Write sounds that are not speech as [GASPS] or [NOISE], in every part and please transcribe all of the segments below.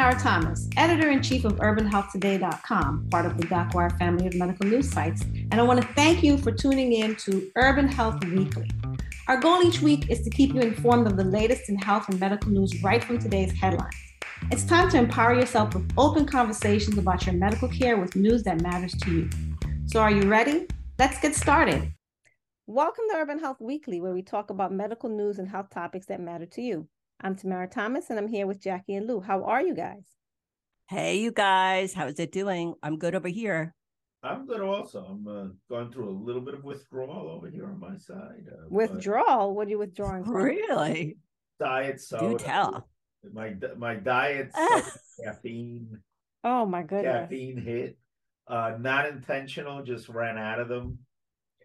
Tamara Thomas, editor in chief of UrbanHealthToday.com, part of the DocWire family of medical news sites, and I want to thank you for tuning in to Urban Health Weekly. Our goal each week is to keep you informed of the latest in health and medical news right from today's headlines. It's time to empower yourself with open conversations about your medical care with news that matters to you. So, are you ready? Let's get started. Welcome to Urban Health Weekly, where we talk about medical news and health topics that matter to you. I'm Tamara Thomas, and I'm here with Jackie and Lou. How are you guys? Hey, you guys, how's it doing? I'm good over here. I'm good also. I'm uh, going through a little bit of withdrawal over here on my side. Uh, withdrawal? What are you withdrawing from? Really? Diet soda. Do tell. My my diet [SIGHS] caffeine. Oh my goodness. Caffeine hit. Uh, not intentional, just ran out of them.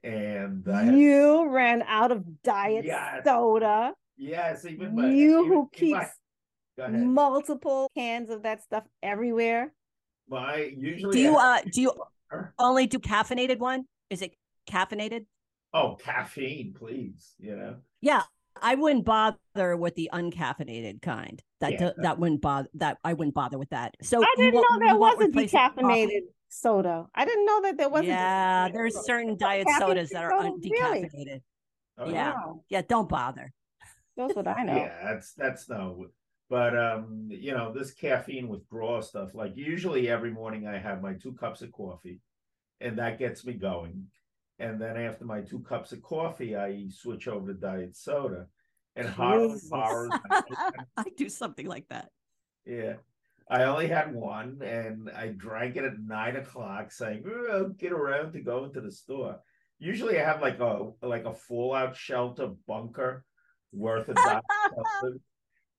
And you ran out of diet yes. soda. Yes, even my, you even, who keeps multiple cans of that stuff everywhere. My usually do you uh do you only do caffeinated one? Is it caffeinated? Oh, caffeine, please. You know. Yeah, I wouldn't bother with the uncaffeinated kind. That yeah, that, that wouldn't bother. That I wouldn't bother with that. So I didn't know there was a decaffeinated soda. I didn't know that there was. Yeah, there's certain diet sodas that are un- decaffeinated. Really? Oh, yeah, wow. yeah. Don't bother. That's what I know. yeah, that's that's no. But um, you know, this caffeine withdrawal stuff. Like usually every morning, I have my two cups of coffee, and that gets me going. And then after my two cups of coffee, I switch over to diet soda. And horror, [LAUGHS] I do something like that. Yeah. I only had one and I drank it at nine o'clock, saying, oh, get around to going to the store. Usually I have like a like a fallout shelter bunker worth [LAUGHS] of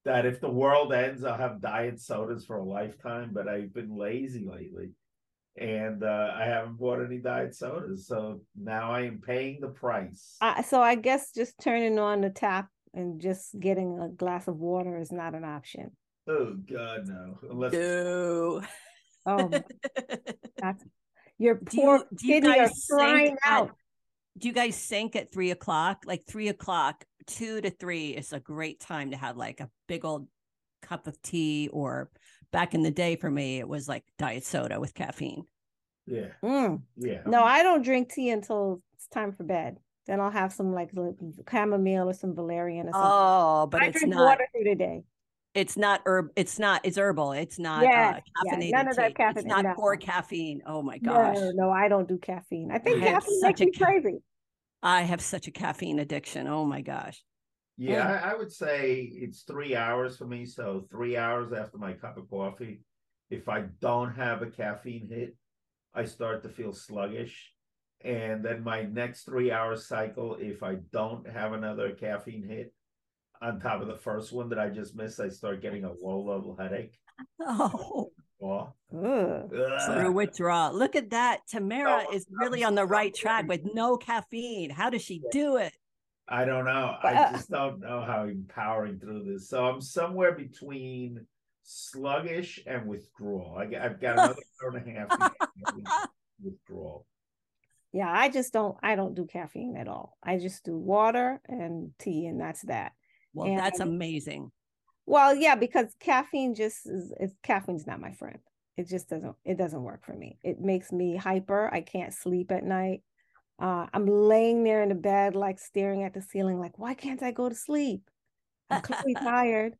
that if the world ends, I'll have diet sodas for a lifetime. But I've been lazy lately, and uh, I haven't bought any diet sodas. So now I am paying the price. Uh, so I guess just turning on the tap and just getting a glass of water is not an option. Oh God, no! Unless no. Oh, [LAUGHS] that's your poor do you, do you guys are crying out. At, do you guys sink at three o'clock? Like three o'clock, two to three is a great time to have like a big old cup of tea or back in the day for me it was like diet soda with caffeine. Yeah. Mm. yeah. No i don't drink tea until it's time for bed. Then i'll have some like chamomile or some valerian or something oh but I it's drink not water through the day it's not herb it's not it's herbal it's not yeah, uh, caffeinated yeah, none of that caffeine it's not no. for caffeine oh my gosh no, no i don't do caffeine i think I caffeine makes me ca- crazy I have such a caffeine addiction. Oh my gosh. Yeah, I, I, would say it's three hours for me. So three hours after my cup of coffee, if I don't have a caffeine hit, I start to feel sluggish. And then my next three hour cycle, if I don't have another caffeine hit on top of the first one that I just missed, I start getting a low level headache. Oh. True mm. withdrawal. Look at that. Tamara no, is really on the right track with no caffeine. How does she do it? I don't know. I [LAUGHS] just don't know how I'm powering through this. So I'm somewhere between sluggish and withdrawal. I, have got [LAUGHS] another hour and a half [LAUGHS] withdrawal. Yeah, I just don't. I don't do caffeine at all. I just do water and tea, and that's that. Well, and, that's amazing. Well, yeah, because caffeine just is, is caffeine's not my friend. It just doesn't. It doesn't work for me. It makes me hyper. I can't sleep at night. Uh, I'm laying there in the bed, like staring at the ceiling, like, why can't I go to sleep? I'm clearly [LAUGHS] tired.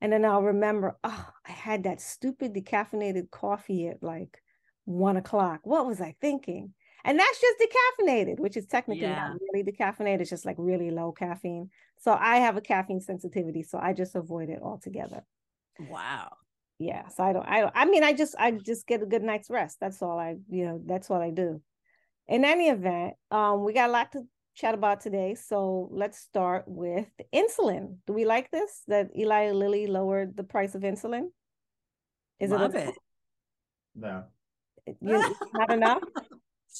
And then I'll remember, oh, I had that stupid decaffeinated coffee at like one o'clock. What was I thinking? And that's just decaffeinated, which is technically yeah. not really decaffeinated. It's just like really low caffeine. So I have a caffeine sensitivity, so I just avoid it altogether. Wow. Yeah. So I don't. I don't. I mean, I just I just get a good night's rest. That's all I. You know. That's what I do in any event, um, we got a lot to chat about today. So let's start with insulin. Do we like this? That Eli Lilly lowered the price of insulin? Is Love it? A, [LAUGHS] it. No. You, not enough?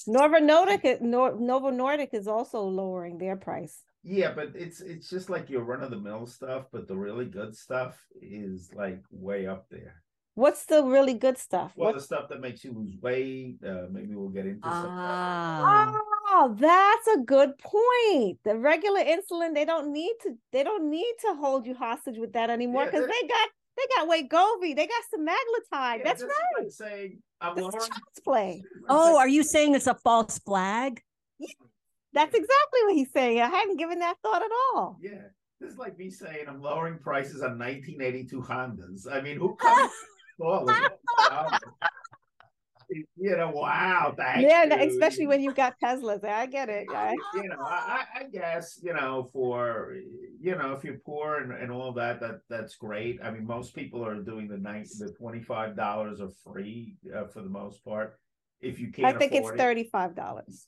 Novo Nordisk, Novo Nordisk is also lowering their price. Yeah, but it's it's just like your run of the mill stuff, but the really good stuff is like way up there. What's the really good stuff? Well, the stuff that makes you lose weight. Uh, maybe we'll get into ah. Oh, that's a good point. The regular insulin, they don't need to. They don't need to hold you hostage with that anymore because yeah, they got they got Wegovy, they got semaglutide. Yeah, that's right. Like saying I'm that's child's play. Oh, are you saying it's a false flag? Yeah, that's exactly what he's saying. I hadn't given that thought at all. Yeah. This is like me saying I'm lowering prices on 1982 Hondas. I mean, who [LAUGHS] comes [LAUGHS] you know, wow, yeah, you. especially when you've got Teslas. I get it. Yeah. You know, I, I guess you know for you know if you're poor and, and all that, that that's great. I mean, most people are doing the night the twenty five dollars are free uh, for the most part. If you can't, I think it's thirty five dollars.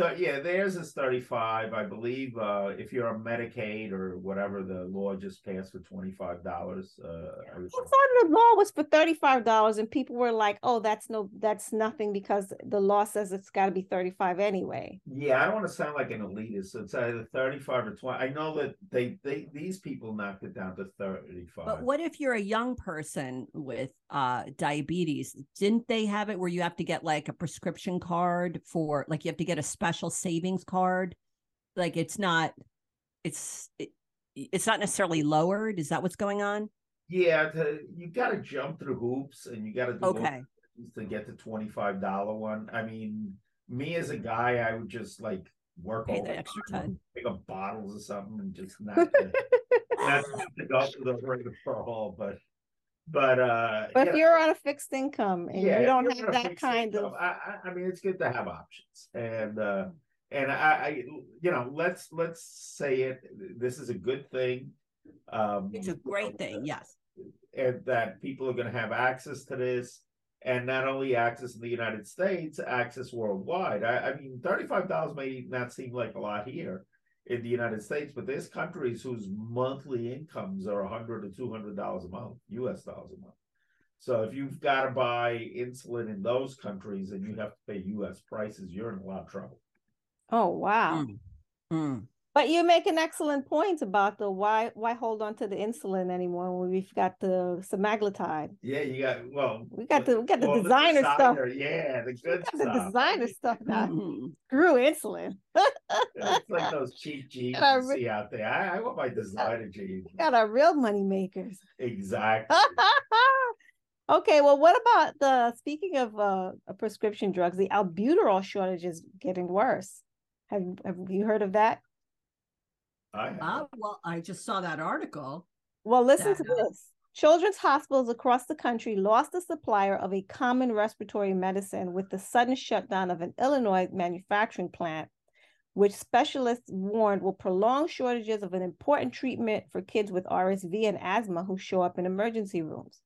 So yeah, theirs is 35. I believe uh, if you're on Medicaid or whatever, the law just passed for $25. Uh, I, I thought the law was for $35 and people were like, oh, that's no, that's nothing because the law says it's got to be 35 anyway. Yeah, I don't want to sound like an elitist. So it's either 35 or 20. I know that they, they, these people knocked it down to 35. But what if you're a young person with uh, diabetes? Didn't they have it where you have to get like a prescription card for, like you have to get a special special savings card like it's not it's it, it's not necessarily lowered? Is that what's going on? Yeah to, you got to jump through hoops and you got to do okay. to get the $25 one. I mean me as a guy i would just like work Pay the extra time pick up bottles or something and just [LAUGHS] not not to go to the regular hall but but uh but if you're on a fixed income and yeah, you don't have that kind income, of I, I mean it's good to have options and uh and I, I you know let's let's say it this is a good thing um it's a great thing yes. and that people are going to have access to this and not only access in the united states access worldwide. I, I mean $35 may not seem like a lot here in the United States, but there's countries whose monthly incomes are 100 to 200 dollars a month, U.S. dollars a month. So if you've got to buy insulin in those countries and you have to pay U.S. prices, you're in a lot of trouble. Oh wow! Mm. Mm. But you make an excellent point about the why why hold on to the insulin anymore when we've got the semaglutide. Yeah, you got well. We got the we got the well, designer, the stuff. Yeah, the good stuff. The designer stuff now. Mm-hmm. Screw insulin. it's like those cheap [LAUGHS] jeans you see out there. I, I want my designer jeans. [LAUGHS] Got our real money makers. Exactly. [LAUGHS] okay, well, what about the speaking of uh prescription drugs? The albuterol shortage is getting worse. Have Have you heard of that? I uh, well, I just saw that article. Well, listen that, to uh, this. Children's hospitals across the country lost a supplier of a common respiratory medicine with the sudden shutdown of an Illinois manufacturing plant, which specialists warned will prolong shortages of an important treatment for kids with RSV and asthma who show up in emergency rooms.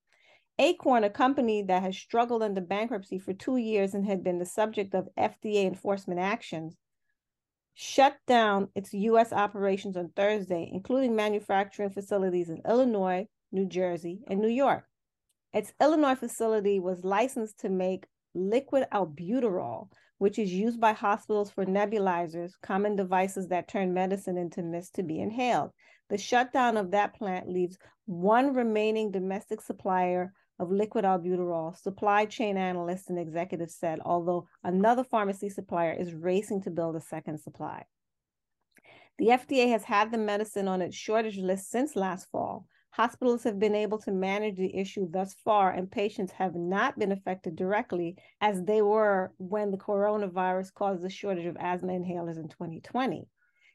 Akorn, a company that has struggled under bankruptcy for two years and had been the subject of FDA enforcement actions, shut down its U.S. operations on Thursday, including manufacturing facilities in Illinois, New Jersey, and New York. Its Illinois facility was licensed to make liquid albuterol, which is used by hospitals for nebulizers, common devices that turn medicine into mist to be inhaled. The shutdown of that plant leaves one remaining domestic supplier of liquid albuterol, supply chain analysts and executives said, although another pharmacy supplier is racing to build a second supply. The FDA has had the medicine on its shortage list since last fall. Hospitals have been able to manage the issue thus far, and patients have not been affected directly as they were when the coronavirus caused the shortage of asthma inhalers in 2020.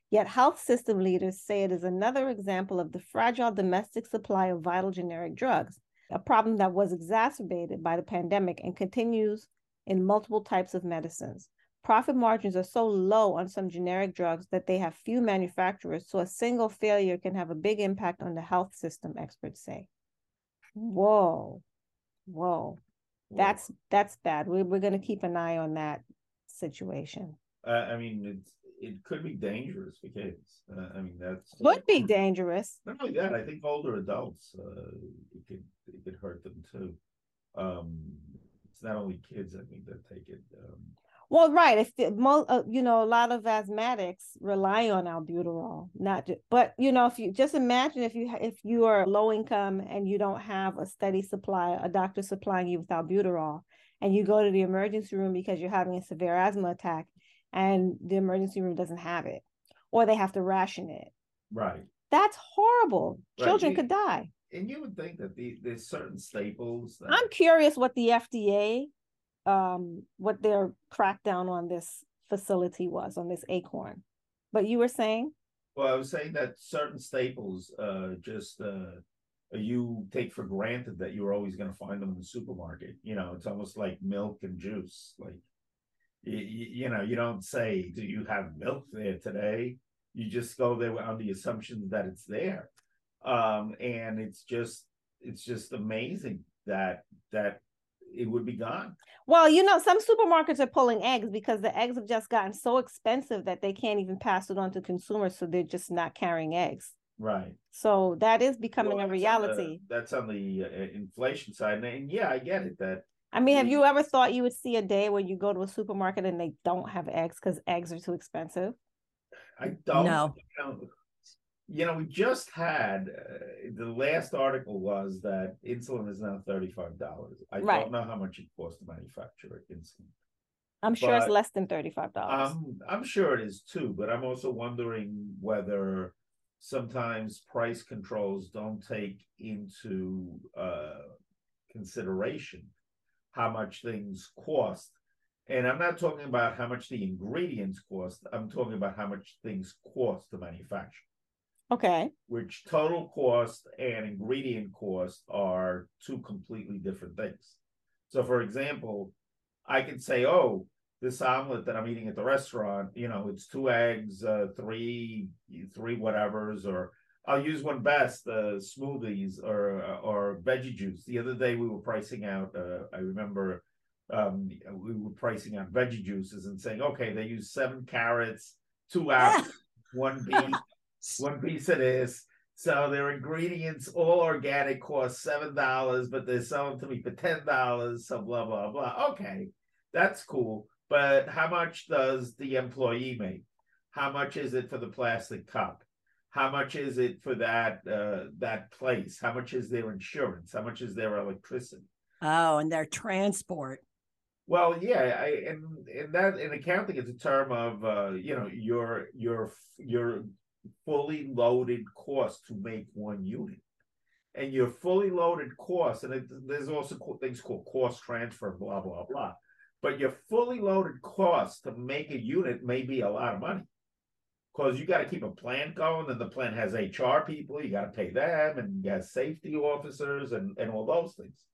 Yet, health system leaders say it is another example of the fragile domestic supply of vital generic drugs a problem that was exacerbated by the pandemic and continues in multiple types of medicines. Profit margins are so low on some generic drugs that they have few manufacturers, so a single failure can have a big impact on the health system, experts say. Whoa, whoa, that's that's bad. We, we're going to keep an eye on that situation. Uh, I mean, it could be dangerous for kids. Uh, I mean, that's Could be dangerous. not only that. I think older adults, uh, it could it could hurt them too. Um, it's not only kids. I think that take it. Um, Well, right. If the, mo- uh, you know, a lot of asthmatics rely on albuterol, not just, but you know, if you just imagine if you if you are low income and you don't have a steady supply, a doctor supplying you with albuterol, and you go to the emergency room because you're having a severe asthma attack, and the emergency room doesn't have it, or they have to ration it. right. That's horrible. Right, Children you- could die. And you would think that the, there's certain staples. That, I'm curious what the FDA, um, what their crackdown on this facility was on this Akorn. But you were saying, Well, I was saying that certain staples, uh, just uh, you take for granted that you're always going to find them in the supermarket. You know, it's almost like milk and juice. Like, you, you know, you don't say, "Do you have milk there today?" You just go there on the assumption that it's there, um, and it's just, it's just amazing that that it would be gone. well, you know, some supermarkets are pulling eggs because the eggs have just gotten so expensive that they can't even pass it on to consumers, so they're just not carrying eggs. Right. So that is becoming Well, a that's on the- reality. that's on the uh, inflation side, and, and yeah, I get it. That I mean, have Mm. you ever thought you would see a day when you go to a supermarket and they don't have eggs because eggs are too expensive? I don't No. You know, you know, we just had uh, the last article was that insulin is now thirty five dollars. I Right. don't know how much it costs to manufacture insulin. I'm sure it's less than thirty-five dollars. Um, I'm sure it is too, but I'm also wondering whether sometimes price controls don't take into uh, consideration how much things cost. And I'm not talking about how much the ingredients cost. I'm talking about how much things cost to manufacture, okay. which total cost and ingredient cost are two completely different things. So, for example, I could say, oh, this omelet that I'm eating at the restaurant, you know, it's two eggs, uh, three, three whatevers, or I'll use one best, uh, smoothies or or veggie juice. The other day we were pricing out. Uh, I remember um, we were pricing out veggie juices and saying, okay, they use seven carrots, two [LAUGHS] apples, one beet, [LAUGHS] one piece of this. So their ingredients, all organic, cost seven dollars, but they're selling to me for ten dollars. So blah blah blah. Okay, that's cool. But how much does the employee make? How much is it for the plastic cup? How much is it for that uh, that place? How much is their insurance? How much is their electricity? Oh, and their transport. Well, yeah, I and in that in accounting, it's a term of uh, you know your your your fully loaded cost to make one unit, and your fully loaded cost, and it, there's also things called cost transfer, blah blah blah. But your fully loaded cost to make a unit may be a lot of money because you got to keep a plant going, and the plant has HR people, you got to pay them, and you got safety officers, and and all those things.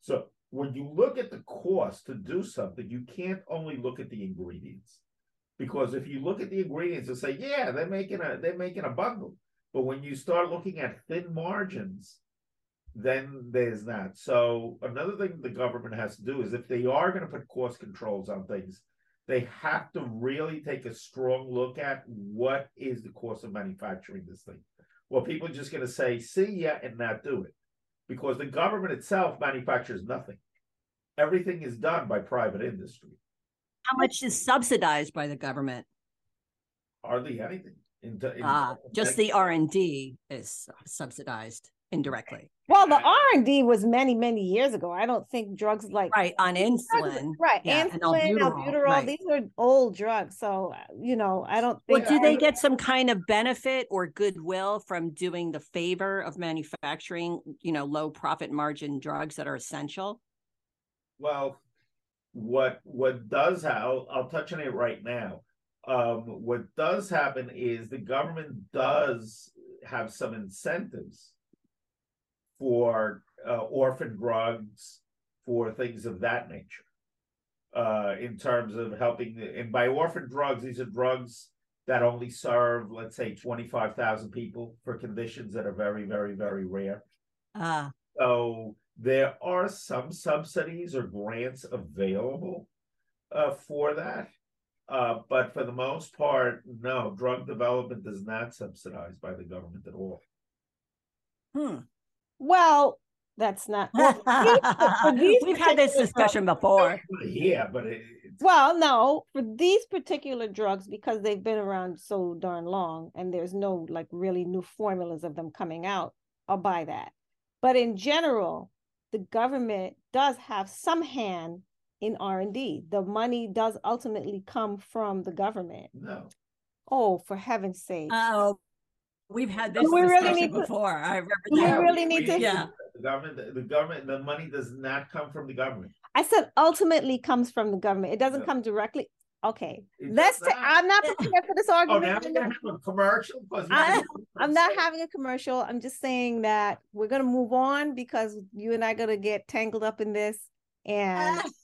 So when you look at the cost to do something, you can't only look at the ingredients. Because if you look at the ingredients and say, yeah, they're making a they're making a bundle. But when you start looking at thin margins, then there's that. So another thing the government has to do is if they are going to put cost controls on things, they have to really take a strong look at what is the cost of manufacturing this thing. Well, people are just going to say, see ya, and not do it because the government itself manufactures nothing. Everything is done by private industry. How much is subsidized by the government? Hardly anything. In, in, Ah, just the R and D is subsidized indirectly, Well, the R and D was many, many years ago. I don't think drugs like right? On drugs- insulin, right? yeah, and insulin, albuterol, albuterol, right. these are old drugs. So uh, you know, I don't Well, do they get some kind of benefit or goodwill from doing the favor of manufacturing, you know, low profit margin drugs that are essential? Well, what what does I'll I'll touch on it right now. Um, what does happen is the government does have some incentives for uh, orphan drugs, for things of that nature. Uh, in terms of helping, and by orphan drugs, these are drugs that only serve, let's say, twenty five thousand people for conditions that are very, very, very rare. Ah, So there are some subsidies or grants available uh, for that. Uh, but for the most part, no, drug development is not subsidized by the government at all. Hmm. Well, that's not. Well, [LAUGHS] for these We've had this particular discussion before. Yeah, but it, it's Well, no, for these particular drugs, because they've been around so darn long and there's no like really new formulas of them coming out, I'll buy that. But in general, the government does have some hand in R&D. The money does ultimately come from the government. no. Oh, for heaven's sake. Oh, we've had this We really discussion need to- before. I remember We that. really need to- Yeah. The government, the government, the money does not come from the government. I said ultimately comes from the government. It doesn't No. come directly. Okay. It Let's does ta- not. I'm not prepared for this [LAUGHS] Oh, now argument. we're gonna have a commercial. 'Cause we- I- [LAUGHS] I'm not having a commercial. I'm just saying that we're gonna move on because you and I are gonna get tangled up in this. And [LAUGHS]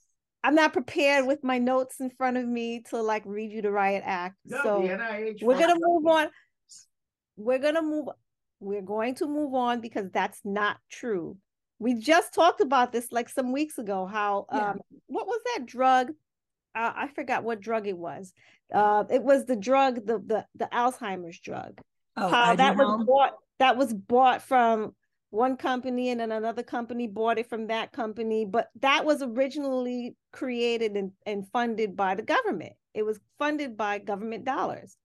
I'm not prepared with my notes in front of me to like read you the riot act. No, the So NIH. we're gonna move on. We're gonna move, we're going to move on because that's not true. We just talked about this like some weeks ago, how Yeah. um what was that drug? Uh, I forgot what drug it was. Uh it was the drug, the the the Alzheimer's drug Oh, how that was bought that was bought from one company and then another company bought it from that company but that was originally created and, and funded by the government it was funded by government dollars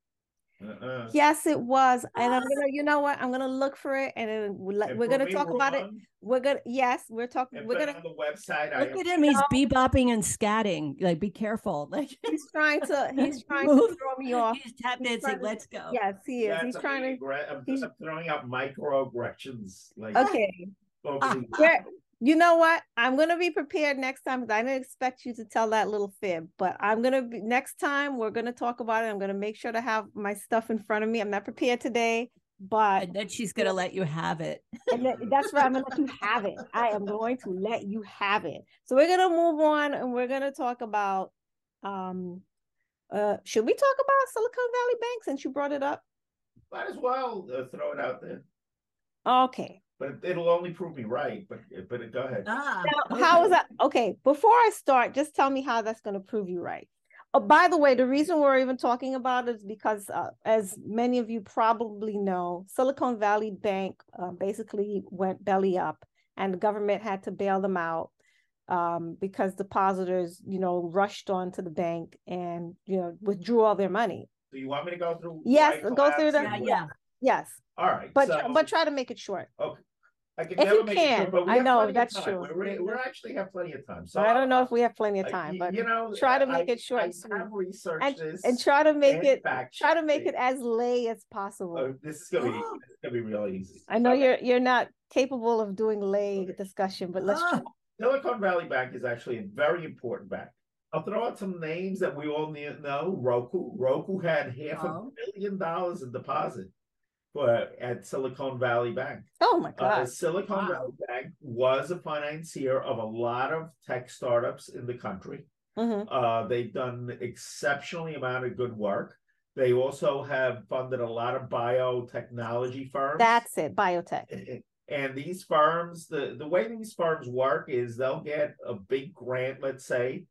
Uh-uh. yes it was and i'm gonna you know what i'm gonna look for it and then we'll let- And we're gonna me talk about it we're gonna yes we're talking we're gonna on the website. I Look at him. He's bebopping and scatting. Like, be careful. [LAUGHS] Like, he's trying to he's [LAUGHS] trying to throw me off he's tap He's dancing. trying Let's go. yes he is Yeah, he's trying to Gre- I'm, he's- I'm throwing out microaggressions. Like okay over ah, the- There- you know what? I'm gonna be prepared next time because I didn't expect you to tell that little fib. But I'm gonna be next time. We're gonna talk about it. I'm gonna make sure to have my stuff in front of me. I'm not prepared today, but And then she's gonna let you have it. and that- that's right. I'm gonna let you have it. I am going to let you have it. So we're gonna move on and we're gonna talk about. Um, uh, should we talk about Silicon Valley Bank since you brought it up? Might as well uh, throw it out there, Okay. But it- it'll only prove me right. But but it, go ahead. Ah, Now, how is okay. that? Okay, before I start, just tell me how that's going to prove you right. Oh, by the way, the reason we're even talking about it is because, uh, as many of you probably know, Silicon Valley Bank uh, basically went belly up, and the government had to bail them out um, because depositors, you know, rushed onto the bank and you know withdrew all their money. Do you want me to go through? Yes, go through collapse the- Yeah, yeah. Yes, All right, but so, but try to make it short. Okay. I can if never you make can, it short, but we I have know, plenty of that's time. true. We're, we're actually have plenty of time. So I don't know if we have plenty of time, but you know, try to I- make it short I and sweet. have researched and, this and try to make and it fact try to make checked it as lay as possible. Oh, this is gonna be [GASPS] this is gonna be really easy. I know Okay. you're you're not capable of doing lay Okay. discussion, but let's Ah, Silicon Valley Bank is actually a very important bank. I'll throw out some names that we all need know. Roku. Roku had half Oh. a billion dollars in deposit for at Silicon Valley Bank. oh my Uh, god. Silicon Wow. Valley Bank was a financier of a lot of tech startups in the country. Mhm. Uh, they've done exceptionally amount of good work. They also have funded a lot of biotechnology firms. That's it, biotech. And these firms, the, the way these firms work is they'll get a big grant, let's say.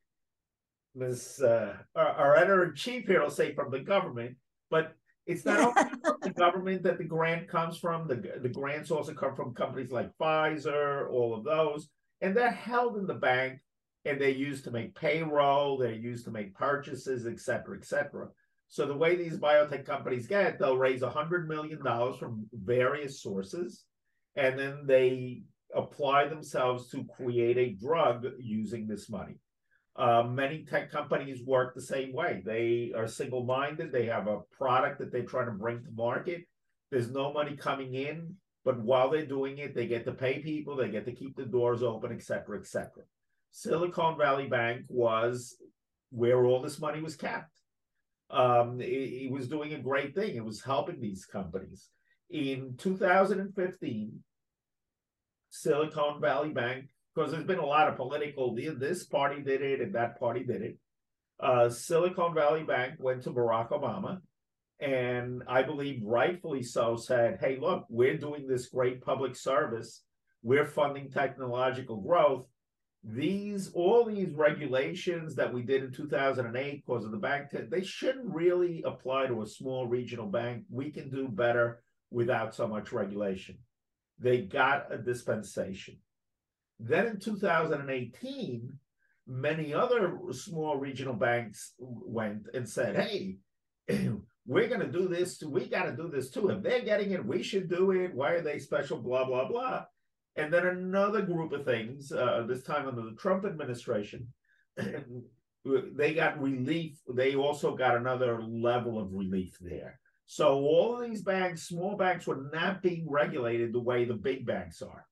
Ms. Uh, our, our editor in chief here will say from the government, but it's not only the government that the grant comes from. The, the grants also come from companies like Pfizer, all of those, and they're held in the bank and they're used to make payroll, they're used to make purchases, et cetera, et cetera. So the way these biotech companies get, they'll raise a hundred million dollars from various sources, and then they apply themselves to create a drug using this money. Uh, many tech companies work the same way. They are single-minded. They have a product that they're trying to bring to market. There's no money coming in, but while they're doing it, they get to pay people. They get to keep the doors open, et cetera, et cetera. Silicon Valley Bank was where all this money was kept. Um, it, it was doing a great thing. It was helping these companies. In 2015, Silicon Valley Bank, because there's been a lot of political, this party did it and that party did it. Uh, Silicon Valley Bank went to Barack Obama and I believe rightfully so said, hey, look, we're doing this great public service. We're funding technological growth. these all these regulations that we did in 2008 because of the bank they shouldn't really apply to a small regional bank we can do better without so much regulation they got a dispensation then in 2018 many other small regional banks went and said hey [CLEARS THROAT] we're going to do this too. we got to do this too if they're getting it we should do it why are they special blah blah blah and then another group of things, uh, this time under the Trump administration, [CLEARS THROAT] they got relief. They also got another level of relief there. So all of these banks, small banks, were not being regulated the way the big banks are.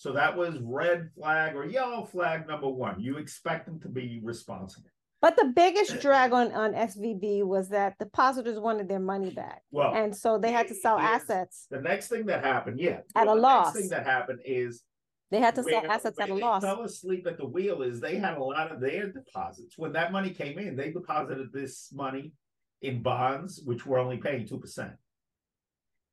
So that was red flag or yellow flag number one. You expect them to be responsible. But the biggest drag on, on SVB was that depositors wanted their money back. Well, and so they had to sell assets. The next thing that happened, yeah. At well, a the loss. Next thing that happened is they had to sell assets at a they loss. Fell asleep at the wheel is they had a lot of their deposits. When that money came in, they deposited this money in bonds, which were only paying two percent.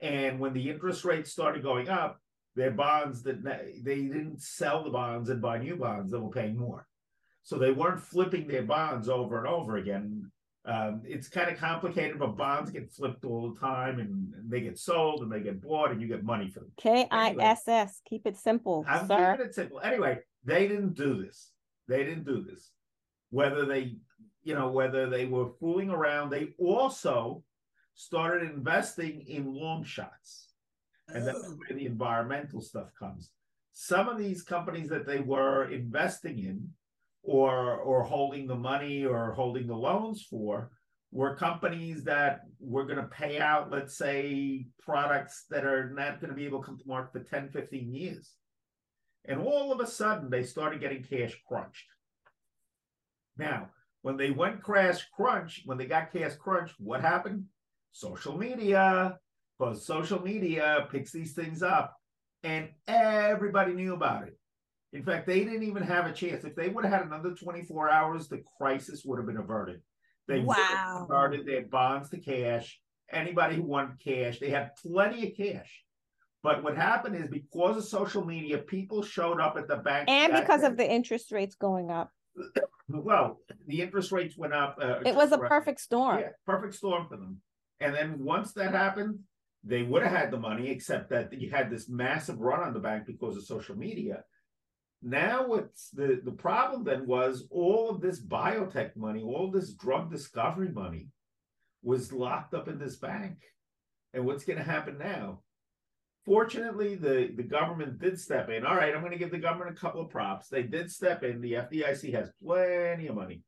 And when the interest rates started going up, their bonds that they didn't sell the bonds and buy new bonds that were paying more. So they weren't flipping their bonds over and over again. Um, it's kind of complicated, but bonds get flipped all the time and, and, they get sold and they get bought and you get money for them. K I S S. Keep it simple. I'm sir. keeping it simple. Anyway, they didn't do this. They didn't do this. Whether they, you know, whether they were fooling around, they also started investing in long shots. And that's where the environmental stuff comes. Some of these companies that they were investing in or or holding the money or holding the loans for were companies that were going to pay out let's say products that are not going to be able to come to market for 10 15 years. And all of a sudden they started getting cash crunched. Now when they went crash crunch when they got cash crunch what happened? Social media because social media picks these things up and everybody knew about it in fact, they didn't even have a chance. If they would have had another 24 hours, the crisis would have been averted. They wow. started their bonds to cash. Anybody who wanted cash, they had plenty of cash. But what happened is because of social media, people showed up at the bank. And because day. of the interest rates going up. [COUGHS] well, the interest rates went up. Uh, it was a perfect storm. Yeah, perfect storm for them. And then once that happened, they would have had the money, except that you had this massive run on the bank because of social media. Now, what's the, the problem then was all of this biotech money, all this drug discovery money was locked up in this bank. And what's going to happen now? Fortunately, the, the government did step in. All right, I'm going to give the government a couple of props. They did step in. The FDIC has plenty of money.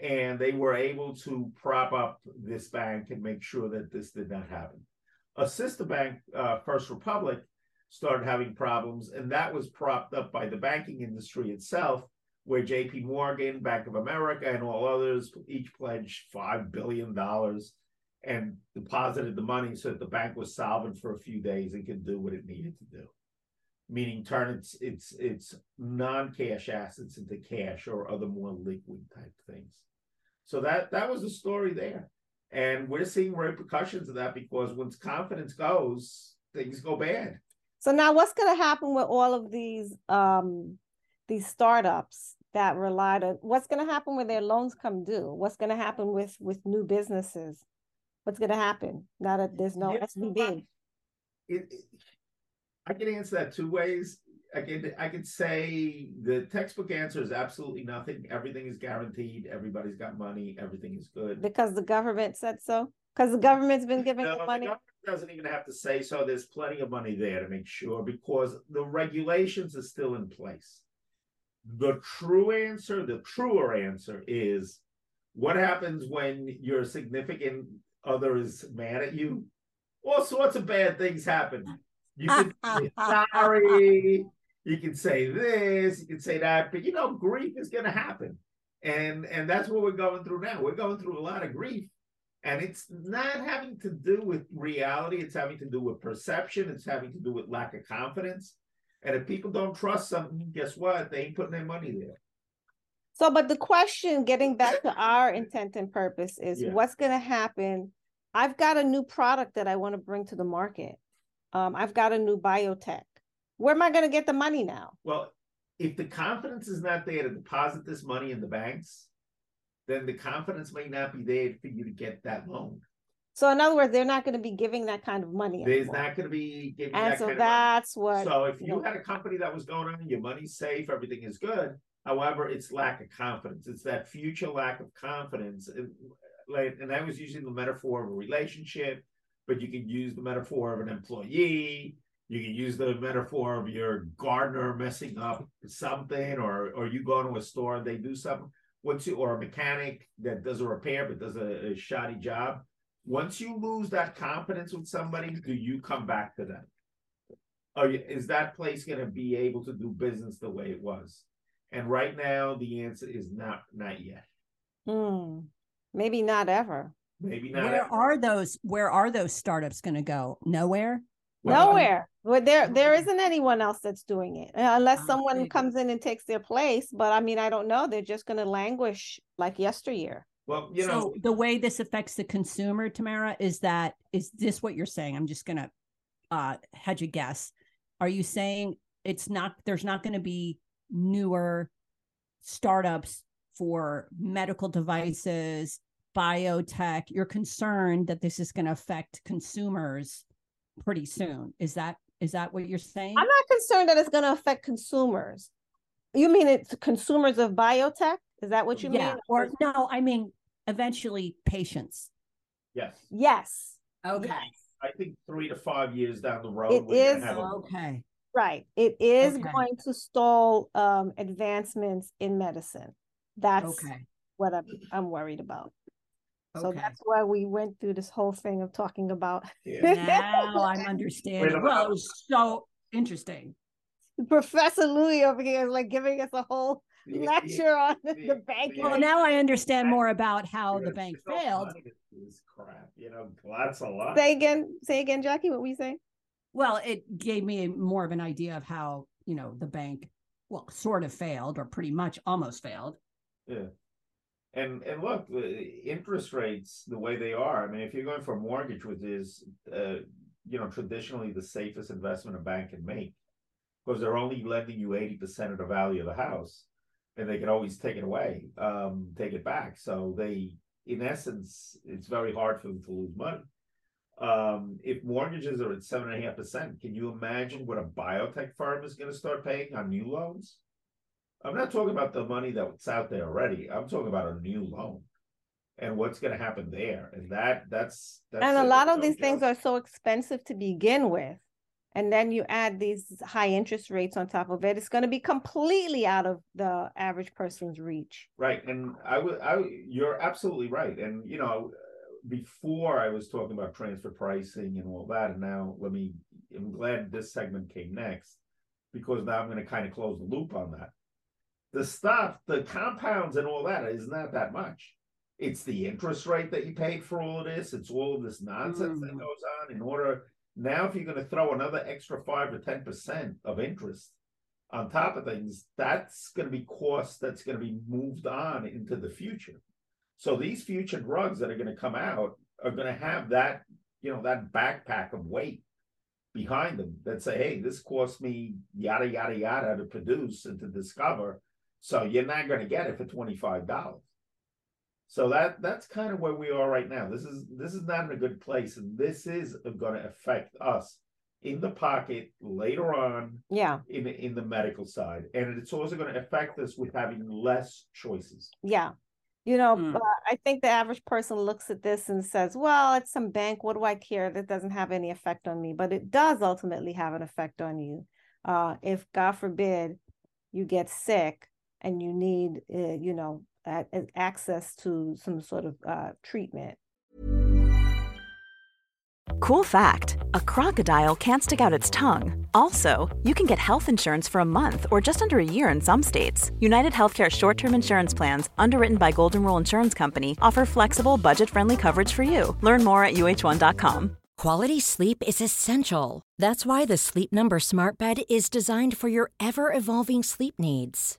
And they were able to prop up this bank and make sure that this did not happen. A sister bank, uh, First Republic, started having problems, and that was propped up by the banking industry itself, where J.P. Morgan, Bank of America, and all others each pledged five billion dollars and deposited the money so that the bank was solvent for a few days and could do what it needed to do, meaning turn its its its non-cash assets into cash or other more liquid type things. So that that was the story there. And we're seeing repercussions of that because once confidence goes, things go bad. So now what's going to happen with all of these um these startups that relied on what's going to happen when their loans come due? What's going to happen with with new businesses? What's going to happen now that there's no SVB? It, it, I can answer that two ways. I can I could say the textbook answer is absolutely nothing. Everything is guaranteed. Everybody's got money. Everything is good because the government said so. Because the government's been giving no, the money. The doesn't even have to say so. There's plenty of money there to make sure because the regulations are still in place. The true answer, the truer answer is what happens when your significant other is mad at you? All sorts of bad things happen. You can [LAUGHS] say sorry, you can say this, you can say that, but you know, grief is gonna happen. And and that's what we're going through now. We're going through a lot of grief and it's not having to do with reality, it's having to do with perception, it's having to do with lack of confidence. And if people don't trust something, guess what? They ain't putting their money there. So, but the question, getting back to our intent and purpose, is yeah. what's going to happen? I've got a new product that I want to bring to the market. Um, I've got a new biotech. Where am I going to get the money now? Well, if the confidence is not there to deposit this money in the banks, then the confidence may not be there for you to get that loan. So in other words, they're not going to be giving that kind of money. There's anymore. not going to be giving and that so that's what. So if you you know. had a company that was going on, your money's safe, everything is good. However, it's lack of confidence. It's that future lack of confidence. And, and I was using the metaphor of a relationship, but you can use the metaphor of an employee. You can use the metaphor of your gardener messing up something, or or you go to a store and they do something. Once you or a mechanic that does a repair but does a, a shoddy job. Once you lose that confidence with somebody, do you come back to them? Are you, is that place going to be able to do business the way it was? And right now, the answer is not not yet. Hmm. Maybe not ever. Maybe not. Where ever. are those? Where are those startups going to go? Nowhere. Well, Nowhere. Well, there there isn't anyone else that's doing it uh, unless someone comes in and takes their place. But I mean, I don't know. They're just going to languish like yesteryear. Well, you so know, the way this affects the consumer, Tamara, is that is this what you're saying? I'm just gonna uh hedge a guess. Are you saying it's not there's not going to be newer startups for medical devices, biotech? You're concerned that this is going to affect consumers pretty soon. Is that is that what you're saying? I'm not concerned that it's going to affect consumers. You mean it's consumers of biotech? Is that what you yeah. mean? Or no, I mean eventually patients. yes, Yes. Okay. I think three to five years down the road, It we're gonna is- have a- Okay. Right. It is Okay. going to stall um, advancements in medicine. That's Okay. what I'm, I'm worried about. So Okay. that's why we went through this whole thing of talking about [LAUGHS] Yeah. now I'm understanding. Well, it was so interesting. Professor Louis over here is like giving us a whole Yeah, lecture on yeah, the yeah. banking. Well, now I understand more about how the bank no failed. This crap, you know, that's a lot. Say again, say again, Jackie. What were you saying? Well, it gave me more of an idea of how, you know, the bank, well, sort of failed or pretty much almost failed. Yeah. And and look, interest rates the way they are. I mean, if you're going for a mortgage, which is uh, you know traditionally the safest investment a bank can make, because they're only lending you eighty percent of the value of the house, and they can always take it away, um, take it back. So they, in essence, it's very hard for them to lose money. Um, if mortgages are at seven and a half percent, can you imagine what a biotech firm is going to start paying on new loans? I'm not talking about the money that's out there already. I'm talking about a new loan and what's going to happen there. And that that's, that's and a lot of these things are so expensive to begin with. And then you add these high interest rates on top of it, it's going to be completely out of the average person's reach. right. And I would, I you're absolutely right. And you know, before I was talking about transfer pricing and all that, and now let me. I'm glad this segment came next because now I'm going to kind of close the loop on that. The stuff, the compounds and all that is not that much. It's the interest rate that you paid for all of this. It's all of this nonsense that Mm. goes on in order. Now, if you're going to throw another extra five or ten percent of interest on top of things, that's going to be cost that's going to be moved on into the future. So these future drugs that are going to come out are going to have that, you know, that backpack of weight behind them that say, hey, this cost me yada yada yada to produce and to discover. So you're not going to get it for $25. So that that's kind of where we are right now. This is this is not in a good place, and this is going to affect us in the pocket later on Yeah. in in the medical side, and it's also going to affect us with having less choices. Yeah. You know, Mm. uh, I think the average person looks at this and says, well, it's some bank. What do I care? That doesn't have any effect on me. But it does ultimately have an effect on you. Uh, if, God forbid, you get sick and you need, uh, you know, a- a- access to some sort of uh, treatment. Cool fact a crocodile can't stick out its tongue. Also, you can get health insurance for a month or just under a year in some states. United Healthcare short term insurance plans, underwritten by Golden Rule Insurance Company, offer flexible, budget friendly coverage for you. Learn more at uh1.com. Quality sleep is essential. That's why the Sleep Number Smart Bed is designed for your ever evolving sleep needs.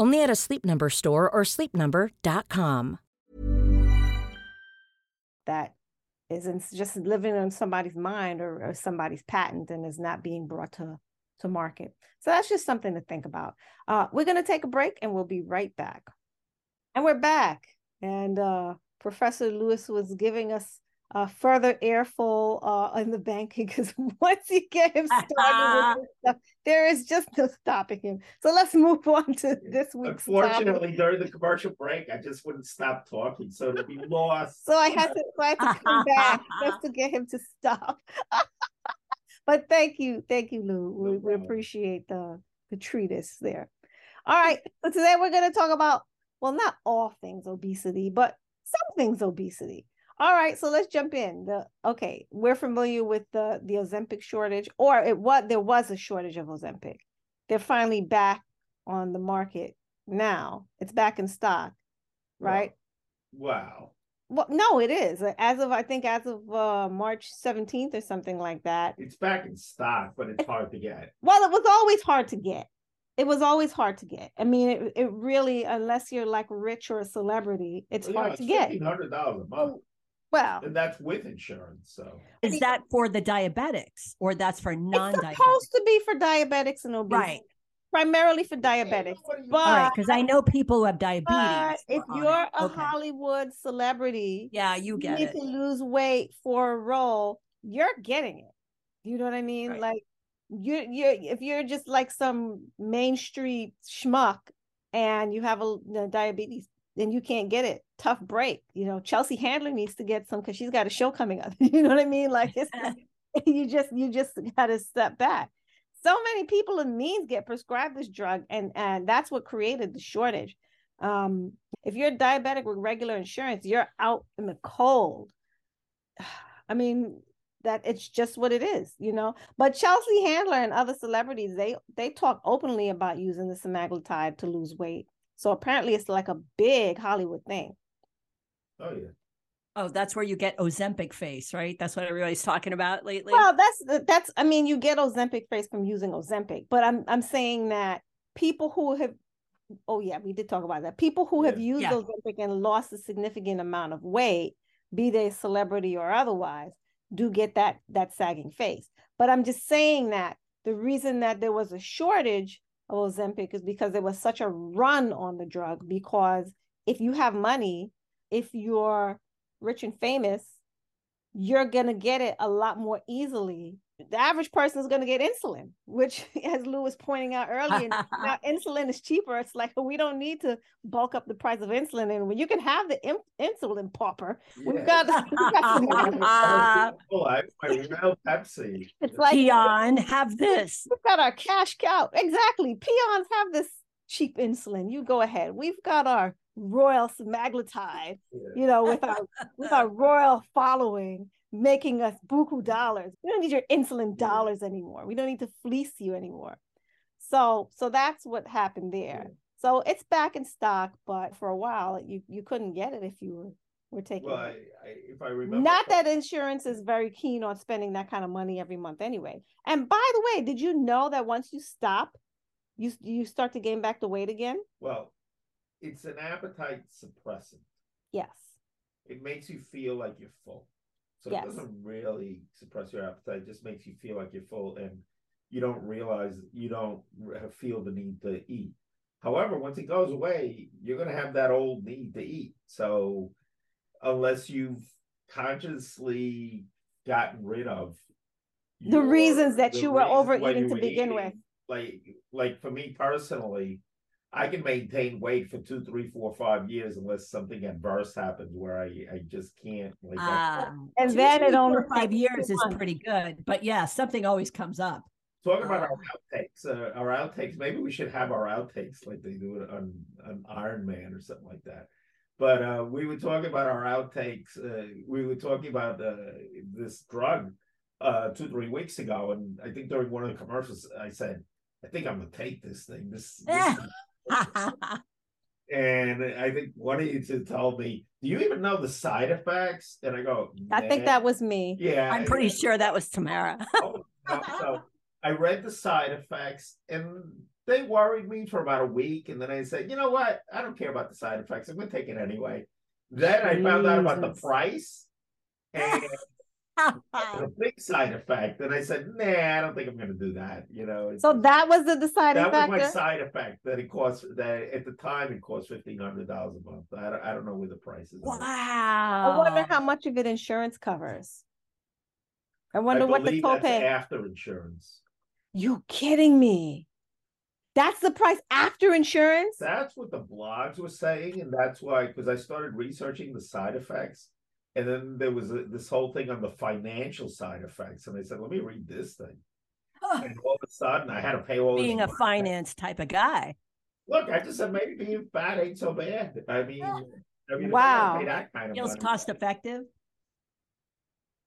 Only at a Sleep Number store or sleepnumber.com. that isn't just living in somebody's mind or, or somebody's patent and is not being brought to to market. So that's just something to think about. Uh, we're going to take a break and we'll be right back. And we're back. And uh, Professor Lewis was giving us a further airful uh, in the banking [LAUGHS] because once you get him [LAUGHS] started with this stuff, there is just no stopping him. So let's move on to this week's Unfortunately, topic. during the commercial break, I just wouldn't stop talking, so to be lost. So I had to, so I had to come [LAUGHS] back just to get him to stop. but thank you, thank you, Lou. We, we appreciate the the treatise there. All right, so today we're going to talk about well, not all things obesity, but some things obesity. All right, so let's jump in. The okay, we're familiar with the the Ozempic shortage, or it was there was a shortage of Ozempic. They're finally back on the market now. It's back in stock, right? Wow. Well, no, it is. As of I think as of uh, March 17th or something like that. It's back in stock, but it's hard to get. Well, it was always hard to get. It was always hard to get. I mean, it, it really, unless you're like rich or a celebrity, it's Well, yeah, hard to get. $1,500 a month. Well, And that's with insurance. So Is that for the diabetics or that's for non-diabetics? It's supposed to be for diabetics and obese, Right. primarily for diabetics. What But, All right, because I know people who have diabetes. but if you're a Okay. Hollywood celebrity, yeah, you get need it. to lose weight for a role, you're getting it. You know what I mean? Right. Like you you're if you're just like some main street schmuck and you have a you know, diabetes, then you can't get it. Tough break. You know, Chelsea Handler needs to get some because she's got a show coming up. [LAUGHS] You know what I mean? Like it's [LAUGHS] [LAUGHS] you just you just gotta step back. So many people in means get prescribed this drug, and and that's what created the shortage. Um, if you're diabetic with regular insurance, you're out in the cold. [SIGHS] I mean, that it's just what it is, you know. But Chelsea Handler and other celebrities, they they talk openly about using the semaglutide to lose weight. So apparently, it's like a big Hollywood thing. Oh yeah. Oh, that's where you get Ozempic face, right? That's what everybody's talking about lately. Well, that's that's. I mean, you get Ozempic face from using Ozempic, but I'm I'm saying that people who have, oh yeah, we did talk about that. People who have used Yeah. Ozempic and lost a significant amount of weight, be they celebrity or otherwise, do get that that sagging face. But I'm just saying that the reason that there was a shortage of Ozempic is because there was such a run on the drug. Because if you have money, if you're rich and famous, you're gonna get it a lot more easily. The average person is gonna get insulin, which, [LAUGHS] as Lou was pointing out earlier, now [LAUGHS] insulin is cheaper. It's like we don't need to bulk up the price of insulin, and when you can have the im- insulin popper, [LAUGHS] we've got. we've got Oh, real Pepsi. it's like Peon, have this. we've got our cash cow. Exactly, peons have this cheap insulin. You go ahead. We've got our royal semaglutide. Yeah. you know, with our with our royal following, making us buku dollars. We don't need your insulin dollars anymore. We don't need to fleece you anymore. So so that's what happened there. So it's back in stock, but for a while you you couldn't get it if you were were taking Well, I. I, if I remember, Not that insurance is very keen on spending that kind of money every month anyway. And by the way, did you know that once you stop, you you start to gain back the weight again? Well, it's an appetite suppressant. Yes. It makes you feel like you're full. So Yes. it doesn't really suppress your appetite. It just makes you feel like you're full, and you don't realize you don't feel the need to eat. However, once it goes away, you're gonna have that old need to eat. So unless you've consciously gotten rid of The reasons that you were overeating to begin eating, with. like like for me personally, I can maintain weight for two, three, four, five years unless something adverse happens where I I just can't like I- Ah, And two, then it only five years is months. pretty good. But yeah, something always comes up. Talk about our Um, outtakes. Uh, our outtakes. Maybe we should have our outtakes like they do it on on Iron Man or something like that. But uh, we were talking about our outtakes. Uh, we were talking about uh, this drug uh, two three weeks ago, and I think during one of the commercials, I said, I think I'm gonna take this thing. This, this and I think one of you two told me, "Do you even know the side effects?" And I go, I think that was me. Yeah, I'm pretty sure that was Tamara. [LAUGHS] Oh, no, so I read the side effects, and they worried me for about a week, and then I said, "You know what? I don't care about the side effects. I'm gonna take it anyway." Then I found out about the price, and a [LAUGHS] big side effect, and I said, "Nah, I don't think I'm gonna do that." You know. it's- So that was the deciding that was my side effect that it cost that at the time it cost fifteen hundred dollars a month. I don't, I don't know where the price is. wow. I wonder how much of it insurance covers. I I wonder what the believe that's copay. after insurance. You kidding me? That's the price after insurance? That's what the blogs were saying, and that's why because I started researching the side effects, and then there was a, this whole thing on the financial side effects, and I said, "Let me read this thing." And all of a sudden, I had to pay all this Being a money. finance type of guy. Look, I just said maybe being fat ain't so bad. I mean, I mean, if I gotta Wow. pay that kind of Feels money. cost effective.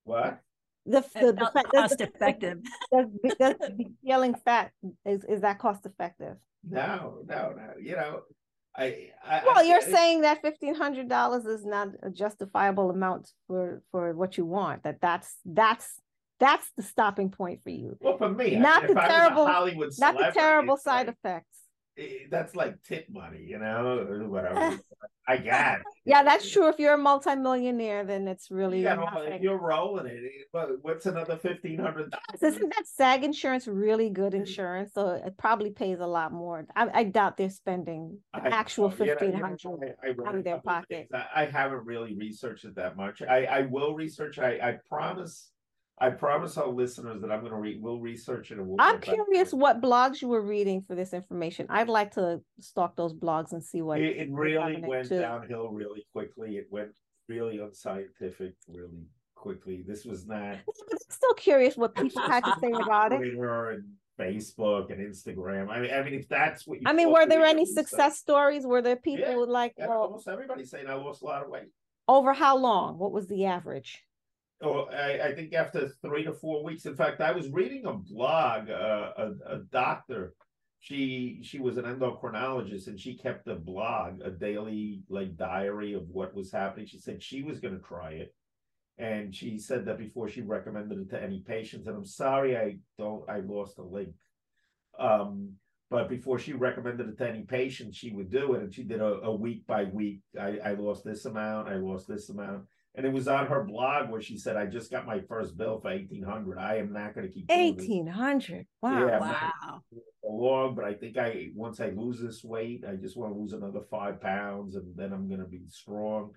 What? The, It the, the, felt fa- does- cost effective. does, does be feeling fat is, is that cost effective? No, no, no. You know, I. I Well, I, you're saying that fifteen hundred dollars is not a justifiable amount for for what you want. That that's that's that's the stopping point for you. Well, for me, Not mean, the if I was a terrible- Hollywood Not the terrible side like- effects. Eh, that's like tip money, you know, or [LAUGHS] whatever. [LAUGHS] I got. Yeah, that's true. If you're a multimillionaire, then it's really You know, you're rolling it, it- what- what's another fifteen hundred dollars? Isn't that SAG insurance really good insurance? So it probably pays a lot more. I, I doubt they're spending the actual fifteen hundred. out of their pocket. I, I haven't really researched it that much. I, I will research. I, I promise. I promise our listeners that I'm going to read. We'll research it. And we'll I'm to curious what blogs you were reading for this information. I'd like to stalk those blogs and see what. It, it really went too. downhill really quickly. It went really unscientific really quickly. This was not I'm [LAUGHS] still curious what people had to say [LAUGHS] about it. Twitter and Facebook and Instagram. I mean, I mean, if that's what you I mean, were there any success stories? Were there people Yeah, like, well, almost everybody's saying I lost a lot of weight. over how long? What was the average? Oh, I, I think after three to four weeks. In fact, I was reading a blog. Uh, a, a doctor, she she was an endocrinologist, and she kept a blog, a daily like diary of what was happening. She said she was going to try it, and she said that before she recommended it to any patients. And I'm sorry, I don't. I lost a link. Um, but before she recommended it to any patient, she would do it, and she did a, a week by week. I, I lost this amount. I lost this amount. And it was on her blog where she said, "I just got my first bill for eighteen hundred. I am not going to keep Eighteen hundred. Wow. Yeah, Wow. for long, but I think I once I lose this weight, I just want to lose another five pounds, and then I'm going to be strong."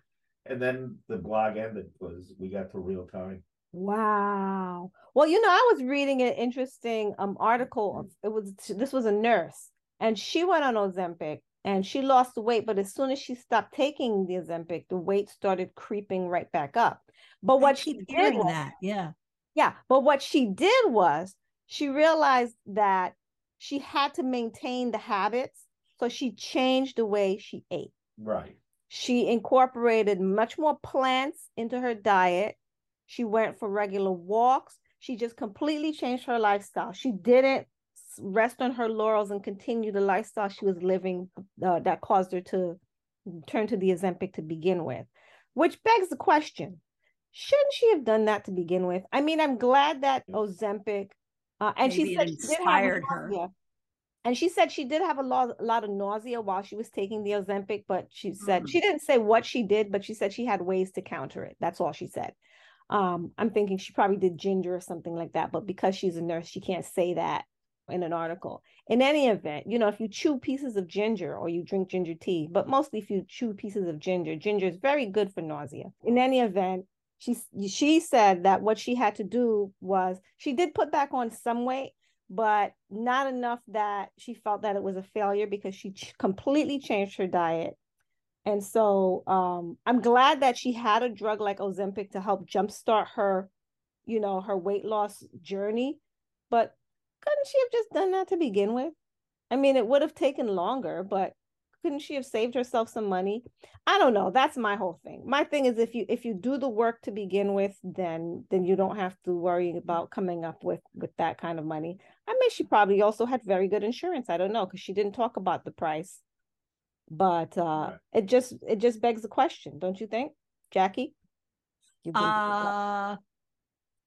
And then the blog ended because we got to real time. Wow. Well, you know, I was reading an interesting um article. It was this was a nurse, and she went on Ozempic and she lost the weight, but as soon as she stopped taking the Ozempic, the weight started creeping right back up. But what she did was, that. Yeah. yeah, but what she did was she realized that she had to maintain the habits, so she changed the way she ate. Right. She incorporated much more plants into her diet. She went for regular walks. She just completely changed her lifestyle. She didn't s- rest on her laurels and continue the lifestyle she was living uh, that caused her to turn to the Ozempic to begin with. Which begs the question shouldn't she have done that to begin with? I mean, I'm glad that Ozempic, uh, and Maybe she said she did have her. nausea. And she said she did have a lot, a lot of nausea while she was taking the Ozempic, but she said Mm. she didn't say what she did, but she said she had ways to counter it. That's all she said. Um, I'm thinking she probably did ginger or something like that, but because she's a nurse, she can't say that in an article. In any event, you know, if you chew pieces of ginger or you drink ginger tea, but mostly if you chew pieces of ginger, ginger is very good for nausea. In any event, she she said that what she had to do was she did put back on some weight, but not enough that she felt that it was a failure because she ch- completely changed her diet. And so um, I'm glad that she had a drug like Ozempic to help jumpstart her, you know, her weight loss journey. But couldn't she have just done that to begin with? I mean, it would have taken longer, but couldn't she have saved herself some money? I don't know. That's my whole thing. My thing is if you if you do the work to begin with, then then you don't have to worry about coming up with with that kind of money. I mean, she probably also had very good insurance. I don't know because she didn't talk about the price. But uh Right. it just it just begs the question, don't you think, Jackie? You've Uh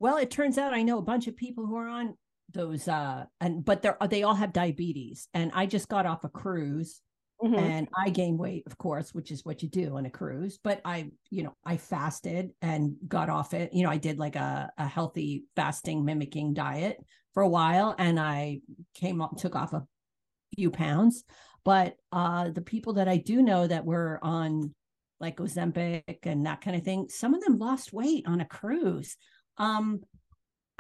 well, it turns out I know a bunch of people who are on those uh and but they're they all have diabetes. And I just got off a cruise Mhm. and I gained weight, of course, which is what you do on a cruise. But I, you know, I fasted and got off it. You know, I did like a, a healthy fasting mimicking diet for a while and I came up, took off a few pounds. But uh the people that I do know that were on like Ozempic and that kind of thing, some of them lost weight on a cruise. Um,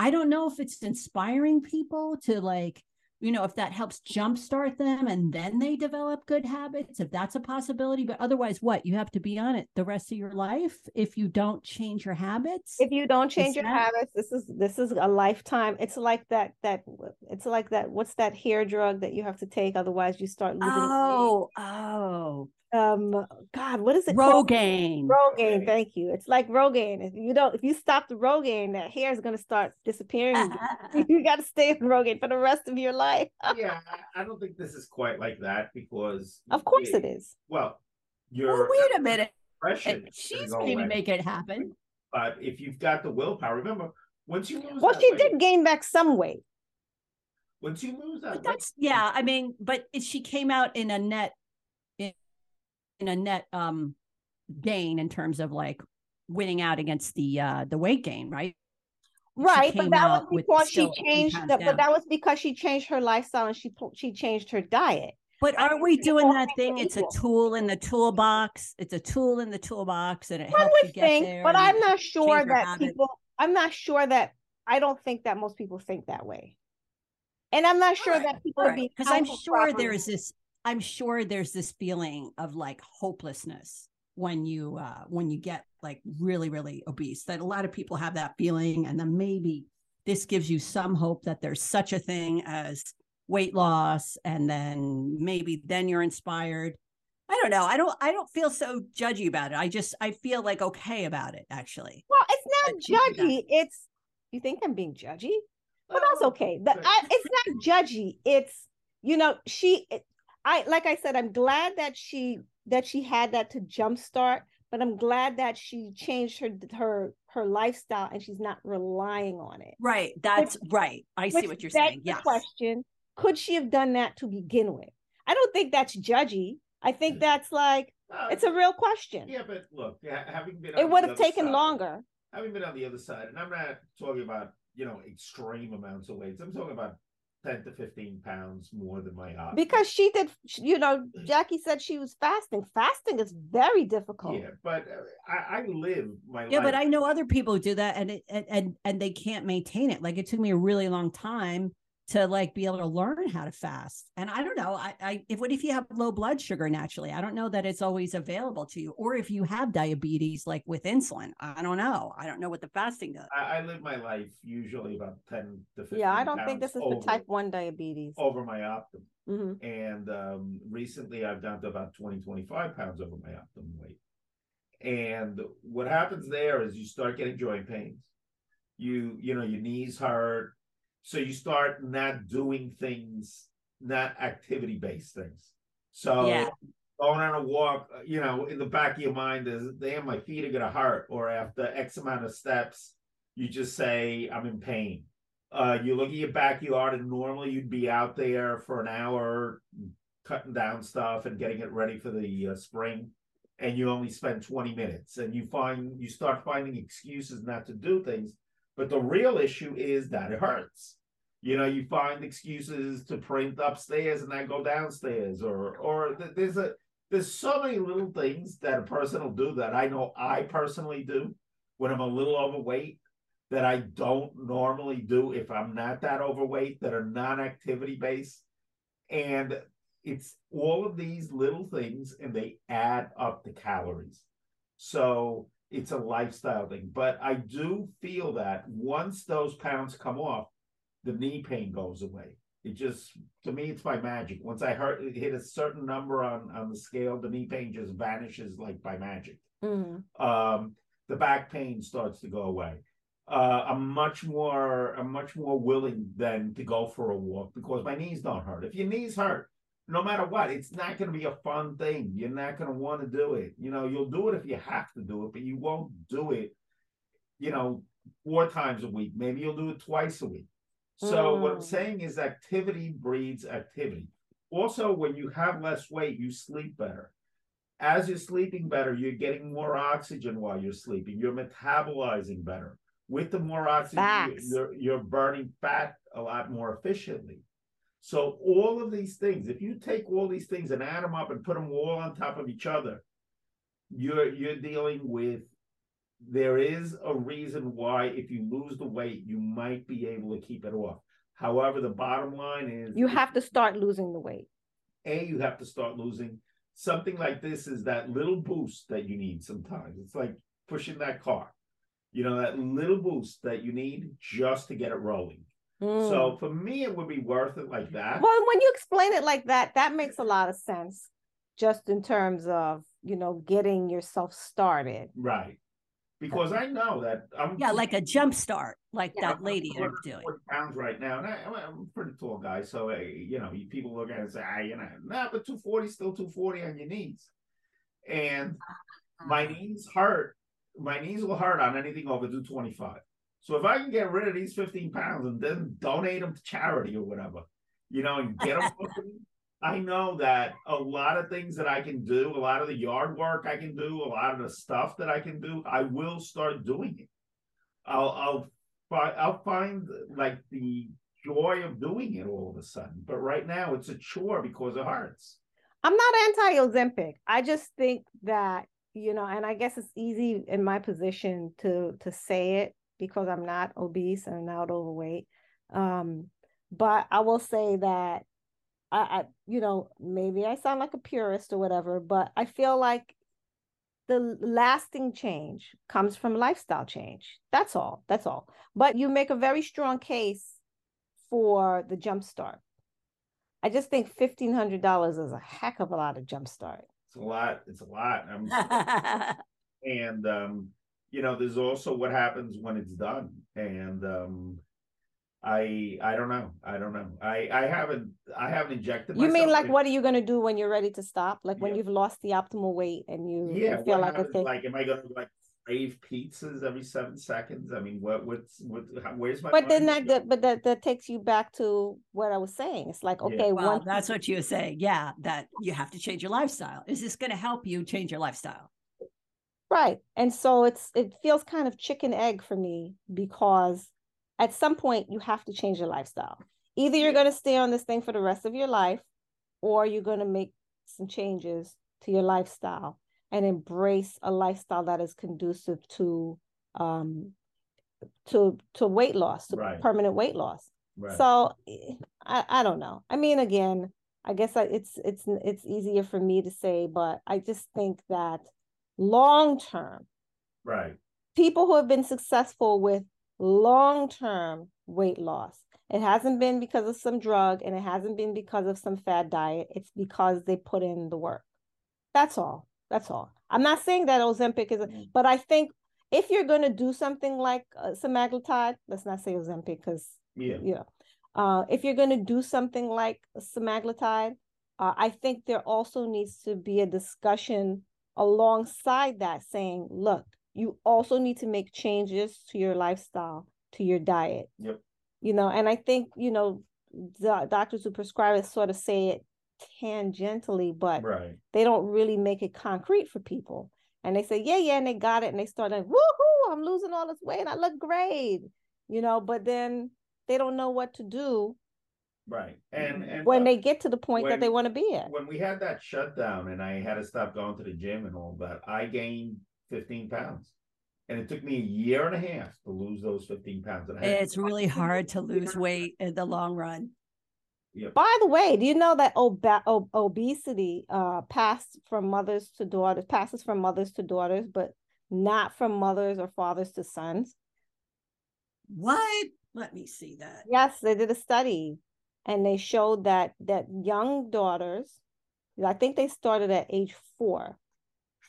I don't know if it's inspiring people to like, you know, if that helps jumpstart them and then they develop good habits, if that's a possibility. But otherwise, what you have to be on it the rest of your life if you don't change your habits. if you don't change your that- habits this is this is a lifetime it's like that that it's like that what's that hair drug that you have to take otherwise you start losing weight? oh, oh, um god what is it called? Rogaine. rogaine thank you it's like rogaine if you don't if you stop the rogaine that hair is going to start disappearing again. [LAUGHS] [LAUGHS] you got to stay on rogaine for the rest of your life [LAUGHS] yeah, I, I don't think this is quite like that because of course it is Well, well, your wait a minute. she's going to make it happen. But if you've got the willpower, remember once you lose. well she weight, did gain back some weight Once you lose that, But weight, yeah. I mean, but it, she came out in a net, in, in a net um gain in terms of like winning out against the uh the weight gain, right? Right but that was because she changed the, but that was because she changed her lifestyle and she she changed her diet But I aren't we doing that thing? It's a tool in the toolbox. It's a tool in the toolbox, and it One helps you would get think, there. but I'm not sure that people. I'm not sure that I don't think that most people think that way, and I'm not sure that people are being because I'm sure properly. there's this. I'm sure there's this feeling of like hopelessness when you uh when you get like really really obese. That a lot of people have that feeling, and then maybe this gives you some hope that there's such a thing as weight loss, and then maybe then you're inspired. I don't know. I don't. I don't feel so judgy about it. I just. I feel like okay about it. Actually. Well, it's not she did that. judgy. It's you think I'm being judgy, but that's Oh, okay. The. I, it's not judgy. It's you know she. It, I like I said, I'm glad that she that she had that to jumpstart, but I'm glad that she changed her her her lifestyle and she's not relying on it. Right. That's right. I see what you're saying. the Yes. question: Could she have done that to begin with? I don't think that's judgy. I think that's like Uh, it's a real question. yeah, but look, ha- having been on it would have other taken side- longer. Having been on the other side, and I'm not talking about you know extreme amounts of weights. I'm talking about ten to fifteen pounds more than my op. because she did you know jackie said she was fasting fasting is very difficult yeah, but uh, I, I live my Yeah, life. but I know other people who do that and it and, and and they can't maintain it. Like it took me a really long time to like be able to learn how to fast. And I don't know. I, I if what if you have low blood sugar naturally? I don't know that it's always available to you. Or if you have diabetes like with insulin. I don't know. I don't know what the fasting does. I, I live my life usually about ten to fifteen. yeah i don't think this pounds is the type 1 diabetes over my optimum. hmm and um, recently I've down to about 20, 25 pounds over my optimum weight. And what happens there is you start getting joint pains. You, you know, your knees hurt. So you start not doing things, not activity based things. So Yeah. going on a walk, uh, you know, in the back of your mind is, damn, my feet are gonna hurt. Or after X amount of steps, you just say, I'm in pain. Uh, you look at your backyard, and normally you'd be out there for an hour cutting down stuff and getting it ready for the uh, spring, and you only spend 20 minutes, and you find you start finding excuses not to do things. But the real issue is that it hurts. You know, you find excuses to print upstairs and then go downstairs, or or there's a there's so many little things that a person will do that I know I personally do when I'm a little overweight that I don't normally do if I'm not that overweight that are non-activity based. And it's all of these little things and they add up the calories. So it's a lifestyle thing. But I do feel that once those pounds come off, the knee pain goes away. It just to me, it's by magic. Once I heard hit a certain number on on the scale, the knee pain just vanishes like by magic. Mhm. Um, the back pain starts to go away. Uh, I'm much more I'm much more willing than to go for a walk because my knees don't hurt. If your knees hurt, no matter what, it's not going to be a fun thing. You're not going to want to do it. You know, you'll do it if you have to do it, but you won't do it. You know, four times a week. Maybe you'll do it twice a week. So what I'm Mm. saying is activity breeds activity. Also, when you have less weight, you sleep better. As you're sleeping better, you're getting more oxygen while you're sleeping. You're metabolizing better. With the more oxygen, you're you're burning fat a lot more efficiently. So all of these things, if you take all these things and add them up and put them all on top of each other, you're you're dealing with there is a reason why if you lose the weight, you might be able to keep it off. However, the bottom line is You have to start losing the weight. a you have to start losing something like this is that little boost that you need sometimes it's like pushing that car you know that little boost that you need just to get it rolling Mm. so for me it would be worth it like that Well, when you explain it like that, that makes a lot of sense, just in terms of you know getting yourself started. right because i know that i'm Yeah, like a jump start, like Yeah. that lady I'm I'm doing. 40 pounds right now and I, i'm a pretty tall guy so uh, you know people look at it and say ah, you know nah, but 240 still 240 on your knees and my knees hurt. My knees will hurt on anything over 225. So if I can get rid of these 15 pounds and then donate them to charity or whatever, you know, and get them, [LAUGHS] I know that a lot of things that I can do, a lot of the yard work I can do, a lot of the stuff that I can do, I will start doing it. I'll I'll fi- I'll find like the joy of doing it all of a sudden. But right now it's a chore because it hurts. I'm not anti-Ozempic. I just think that you know, and I guess it's easy in my position to to say it because I'm not obese and not overweight. Um, but I will say that I, I, you know, maybe I sound like a purist or whatever, but I feel like the lasting change comes from lifestyle change. That's all. That's all. But you make a very strong case for the jump start. I just think fifteen hundred dollars is a heck of a lot of jump start. It's a lot. It's a lot. I'm, [LAUGHS] and um, you know, there's also what happens when it's done. And um, I I don't know. I don't know. I I haven't I haven't injected. You mean like in- what are you gonna do when you're ready to stop? Like when Yeah. you've lost the optimal weight and you, you Yeah. feel what like happens, okay. like, am I gonna like crave pizzas every seven seconds? I mean, what what's what? Where's my? But then that, mind? but that, that takes you back to what I was saying. It's like, Yeah. okay, well, once that's what you were saying. Yeah, that you have to change your lifestyle. Is this going to help you change your lifestyle? Right. And so it's it feels kind of chicken egg for me because at some point you have to change your lifestyle. Either you're going to stay on this thing for the rest of your life or you're going to make some changes to your lifestyle and embrace a lifestyle that is conducive to um to to weight loss, to Right. permanent weight loss. Right. So eh, I, I don't know. I mean, again, I guess I, it's it's it's easier for me to say, but I just think that long term, right. people who have been successful with long term weight loss, it hasn't been because of some drug and it hasn't been because of some fad diet. It's because they put in the work. That's all. That's all. I'm not saying that Ozempic is, a, Mm. but I think if you're going to do something like uh, semaglutide, let's not say Ozempic because Yeah. you know, uh, if you're going to do something like semaglutide, uh, I think there also needs to be a discussion alongside that saying, look, you also need to make changes to your lifestyle, to your diet. Yep. You know, and I think, you know, the doctors who prescribe it sort of say it tangentially, but Right. they don't really make it concrete for people. And they say, yeah, yeah, and they got it, and they start like, woohoo, I'm losing all this weight, and I look great, you know, but then they don't know what to do Right. And and when uh, they get to the point that they want to be at. when we had that shutdown and I had to stop going to the gym and all that, I gained 15 pounds. And it took me a year and a half to lose those 15 pounds. And I had- It's really hard to lose weight in the long run. Yep. By the way, do you know that oba- ob- obesity uh passed from mothers to daughters, passes from mothers to daughters, but not from mothers or fathers to sons? What? Let me see that. Yes, they did a study. And they showed that that young daughters, I think they started at age four,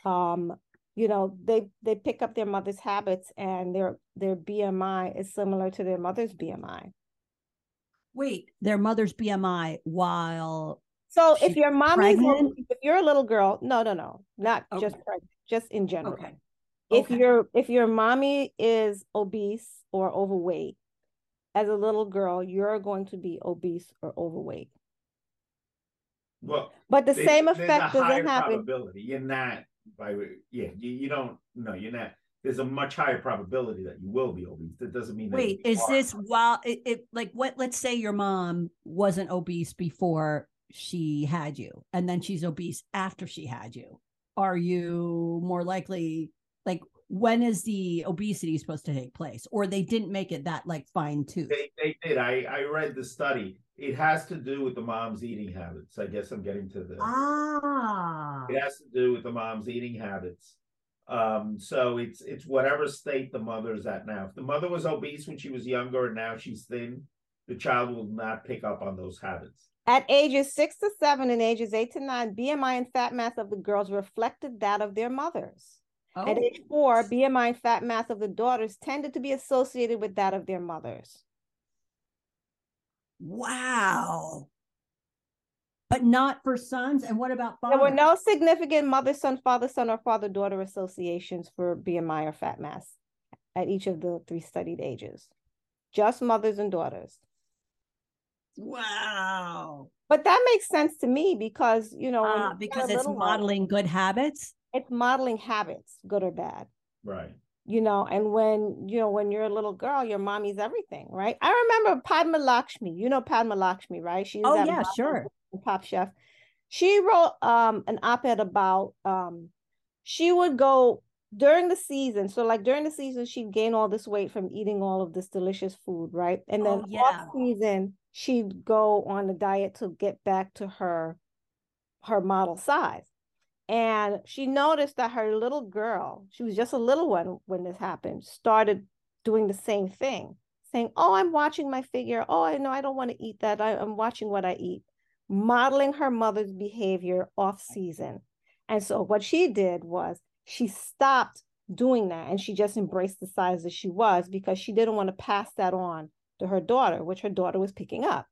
um, you know, they they pick up their mother's habits and their their BMI is similar to their mother's BMI. Wait, their mother's BMI while So if your mom is pregnant? if you're a little girl, no, no, no, not just pregnant, just in general. okay. if Okay. your if your mommy is obese or overweight as a little girl you're going to be obese or overweight Well, but the same there's a effect doesn't happen Probability. You're not by yeah. You, you don't no. You're not. There's a much higher probability that you will be obese. That doesn't mean. that Wait, you is are. this while it, it like what let's say your mom wasn't obese before she had you and then she's obese after she had you. Are you more likely like when is the obesity supposed to take place? Or they didn't make it that like fine tooth. They, they did. I I read the study. It has to do with the mom's eating habits. I guess I'm getting to the. Ah. It has to do with the mom's eating habits. Um, so it's it's whatever state the mother's at now. If the mother was obese when she was younger and now she's thin, the child will not pick up on those habits. at ages six to seven and ages eight to nine bmi and fat mass of the girls reflected that of their mothers Oh. at age four bmi fat mass of the daughters tended to be associated with that of their mothers Wow. But not for sons. And what about fathers? there were no significant mother son father son or father daughter associations for bmi or fat mass at each of the three studied ages just mothers and daughters Wow. But that makes sense to me because you know Ah, because it's little one, modeling good habits. It's modeling habits, good or bad. Right. You know, and when you know when you're a little girl, your mommy's everything, right? I remember Padma Lakshmi. You know Padma Lakshmi, right? She's Oh, that yeah, sure. and Top Chef. She wrote um an op-ed about um she would go during the season. So like during the season, she'd gain all this weight from eating all of this delicious food, right? And then Oh, yeah. off season, she'd go on a diet to get back to her her model size. And she noticed that her little girl, she was just a little one when this happened, started doing the same thing, saying, Oh, I'm watching my figure. Oh, I know I don't want to eat that. I, I'm watching what I eat, modeling her mother's behavior off season. And so what she did was she stopped doing that and she just embraced the size that she was because she didn't want to pass that on to her daughter, which her daughter was picking up.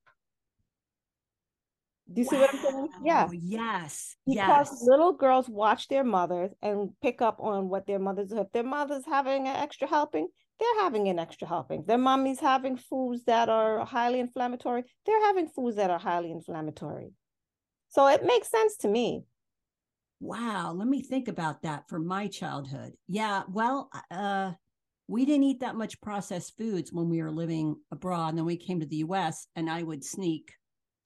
Do you see what I'm saying? Yeah. Wow, Yes. Because yes. little girls watch their mothers and pick up on what their mothers if their mother's having an extra helping, they're having an extra helping. Their mommy's having foods that are highly inflammatory, they're having foods that are highly inflammatory. So it makes sense to me. Wow. Let me think about that for my childhood. Yeah. Well, uh, we didn't eat that much processed foods when we were living abroad. And then we came to the US and I would sneak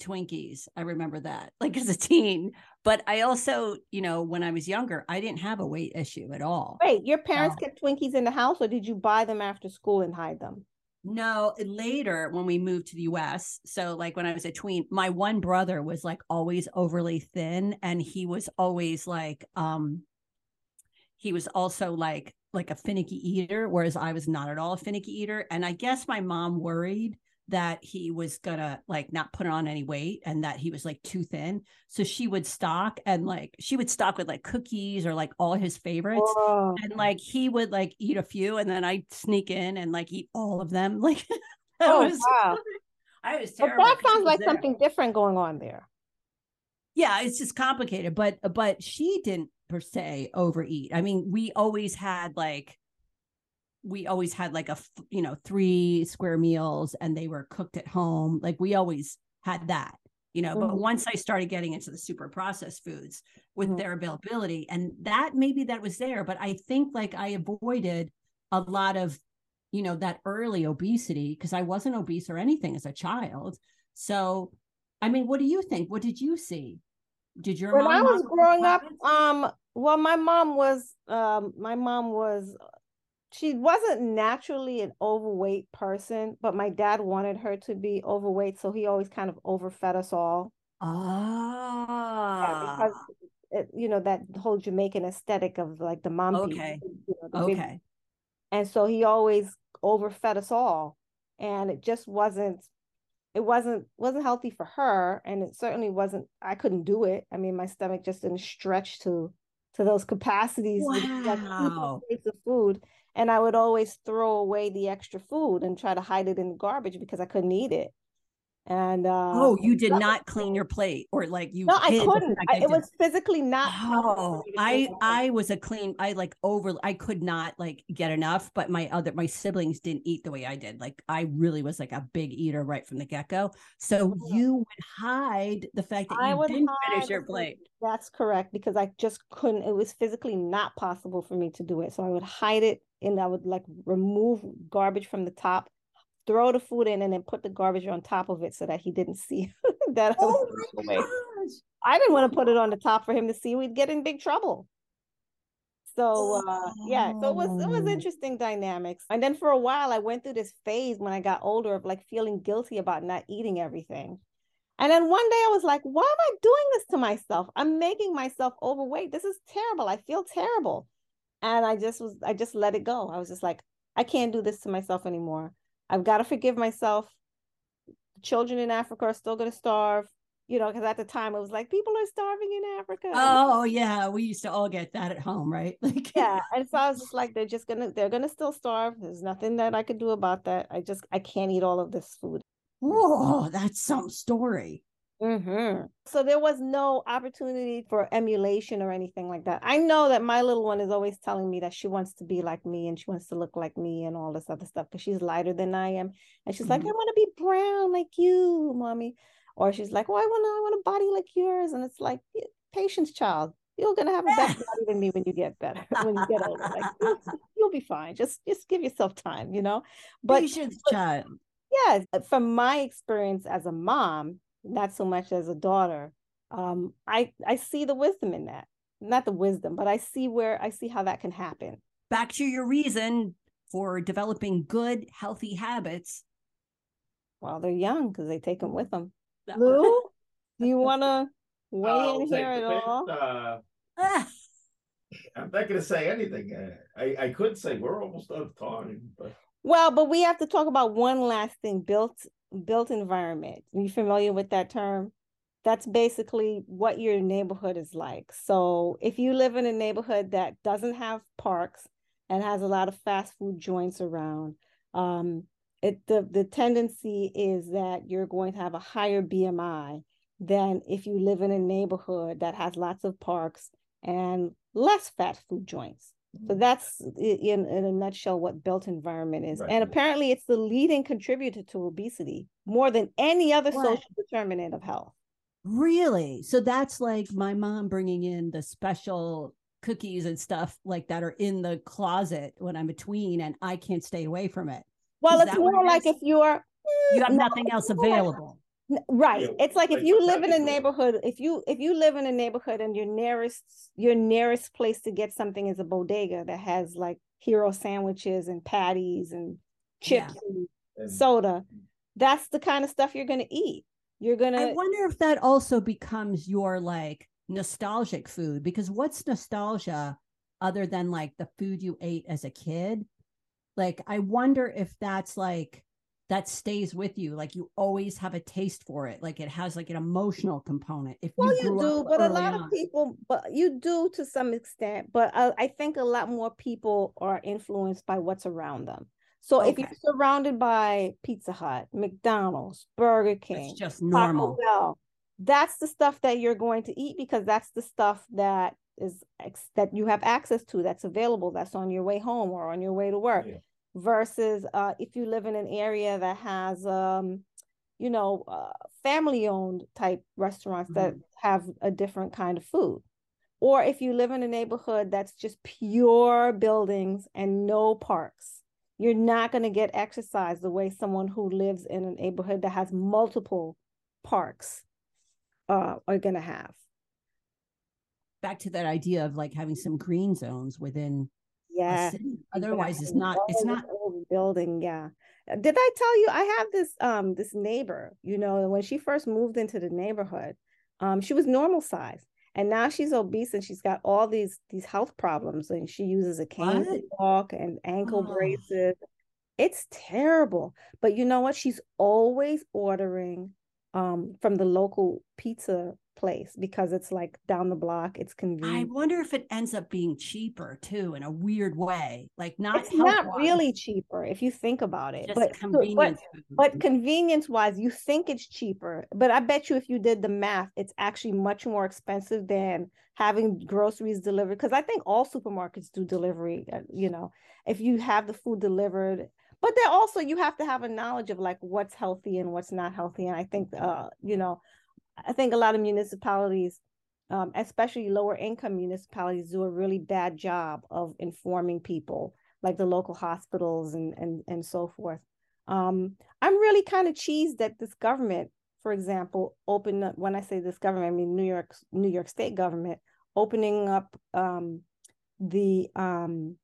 Twinkies. I remember that [LAUGHS] like as a teen. But I also, you know, when I was younger, I didn't have a weight issue at all. Wait, your parents Oh. kept Twinkies in the house or did you buy them after school and hide them? No, later when we moved to the US, so like when I was a tween, my one brother was like always overly thin and he was always like um he was also like like a finicky eater whereas I was not at all a finicky eater and I guess my mom worried that he was gonna like not put on any weight and that he was like too thin so she would stock and like she would stock with like cookies or like all his favorites Oh, and like he would like eat a few and then I'd sneak in and like eat all of them. [LAUGHS] Like that oh was wow. [LAUGHS] I was But terrible. that 'cause he sounds like there. something different going on there. Yeah, it's just complicated, but but she didn't per se overeat. I mean, we always had like we always had like a you know three square meals and they were cooked at home. Like we always had that. You know, but Mhm. once I started getting into the super processed foods with Mhm. their availability, and that maybe that was there, but I think like I avoided a lot of, you know, that early obesity because I wasn't obese or anything as a child. So, I mean, what do you think? What did you see? Did your when I was growing up, um, well, my mom was, um, my mom was, she wasn't naturally an overweight person, but my dad wanted her to be overweight, so he always kind of overfed us all. Yeah, Ah, because it, you know that whole Jamaican aesthetic of like the mom. Okay. You know, the big- okay. and so he always overfed us all, and it just wasn't. it wasn't wasn't healthy for her and it certainly wasn't i couldn't do it i mean my stomach just didn't stretch to to those capacities wow. [LAUGHS] of food and i would always throw away the extra food and try to hide it in the garbage because i couldn't eat it and uh, oh, you did not clean your plate, or like you? No, I couldn't. I, it was physically not. Oh, I I was a clean. I like over. I could not like get enough, but my other my siblings didn't eat the way I did. Like I really was like a big eater right from the get go. So you would hide the fact that you didn't finish your plate. That's correct because I just couldn't. It was physically not possible for me to do it. So I would hide it, and I would like remove garbage from the top throw the food in and then put the garbage on top of it so that he didn't see [LAUGHS] that oh I, I didn't want to put it on the top for him to see. We'd get in big trouble. So uh, yeah so it was it was oh. interesting dynamics. And then for a while i went through this phase when i got older of like feeling guilty about not eating everything. And then one day i was like why am i doing this to myself? I'm making myself overweight. This is terrible. I feel terrible and i just was i just let it go i was just like i can't do this to myself anymore I've got to forgive myself. Children in Africa are still going to starve, you know, because at the time it was like people are starving in Africa. Oh yeah, we used to all get that at home, right? [LAUGHS] Like yeah, and so I was just like, they're just gonna, they're gonna still starve. There's nothing that I could do about that. I just, I can't eat all of this food. Whoa, that's some story. Mm-hmm. So there was no opportunity for emulation or anything like that. I know that my little one is always telling me that she wants to be like me and she wants to look like me and all this other stuff because she's lighter than I am. And she's mm-hmm. like, I want to be brown like you, mommy. Or she's like, Oh, I want I want a body like yours. And it's like, patience, child. You're gonna have a better [LAUGHS] body than me when you get better, when you get older. Like [LAUGHS] you'll, you'll, be fine. Just just give yourself time, you know. But patience, but, child. Yeah, from my experience as a mom, not so much as a daughter um, i i see the wisdom in that. Not the wisdom but i see where i see how that can happen. Back to your reason for developing good healthy habits. While they're young because they take them with them lou [LAUGHS] do you want to weigh I'll in here at all? uh, i'm not going to say anything. Uh, i i could say we're almost out of time but well but we have to talk about one last thing built built environment. Are you familiar with that term? That's basically what your neighborhood is like. So if you live in a neighborhood that doesn't have parks and has a lot of fast food joints around, um, it the, the tendency is that you're going to have a higher BMI than if you live in a neighborhood that has lots of parks and less fast food joints. So that's in, in a nutshell what built environment is. Right. And apparently it's the leading contributor to obesity more than any other what? social determinant of health. Really? So that's like my mom bringing in the special cookies and stuff like that are in the closet when I'm between and I can't stay away from it. Well, is it's more like if you're you have nothing else available right. It's like if you live in a neighborhood if you if you live in a neighborhood and your nearest your nearest place to get something is a bodega that has like hero sandwiches and patties and chips yeah. and soda that's the kind of stuff you're going to eat. You're going to i wonder if that also becomes your like nostalgic food because what's nostalgia other than like the food you ate as a kid? Like i wonder if that's like that stays with you like you always have a taste for it like it has like an emotional component if well you, you do but a lot on. of people but you do to some extent but I, I, think a lot more people are influenced by what's around them so okay. if you're surrounded by pizza hut mcdonald's burger king it's just normal Bell, that's the stuff that you're going to eat because that's the stuff that is that you have access to that's available that's on your way home or on your way to work yeah versus uh, if you live in an area that has um, you know uh, family owned type restaurants mm-hmm. that have a different kind of food or if you live in a neighborhood that's just pure buildings and no parks you're not going to get exercise the way someone who lives in a neighborhood that has multiple parks uh, are going to have back to that idea of like having some green zones within yeah otherwise it's not it's not building yeah uh, did i tell you i have this um this neighbor you know when she first moved into the neighborhood um she was normal size and now she's obese and she's got all these these health problems and she uses a cane to walk and ankle oh. [SIGHS] braces It's terrible. But you know what? She's always ordering um, from the local pizza place because it's like down the block. It's convenient. I wonder if it ends up being cheaper too in a weird way. Like not It's not really cheaper if you think about it. just But but convenience. food. but convenience wise, you think it's cheaper. But I bet you if you did the math, it's actually much more expensive than having groceries delivered. Because I think all supermarkets do delivery. uh, You know, if you have the food delivered, but then also you have to have a knowledge of like what's healthy and what's not healthy. And I think, uh, you know, I think a lot of municipalities, um, especially lower income municipalities, do a really bad job of informing people, like the local hospitals and and and so forth. Um, I'm really kind of cheesed that this government, for example, opened up. When I say this government, I mean New York, New York State government, opening up um, the um,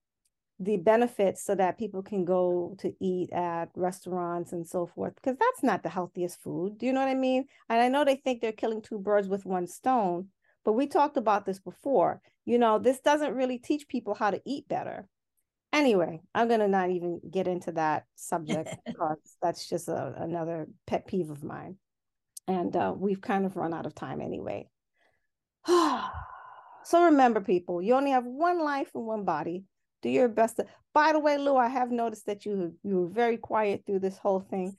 the benefits so that people can go to eat at restaurants and so forth because that's not the healthiest food do you know what i mean? And i know they think they're killing two birds with one stone but we talked about this before. You know this doesn't really teach people how to eat better. Anyway i'm going to not even get into that subject [LAUGHS] because that's just a, another pet peeve of mine. And uh, we've kind of run out of time anyway. [SIGHS] So remember people you only have one life and one body do your best to by the way lou i have noticed that you you were very quiet through this whole thing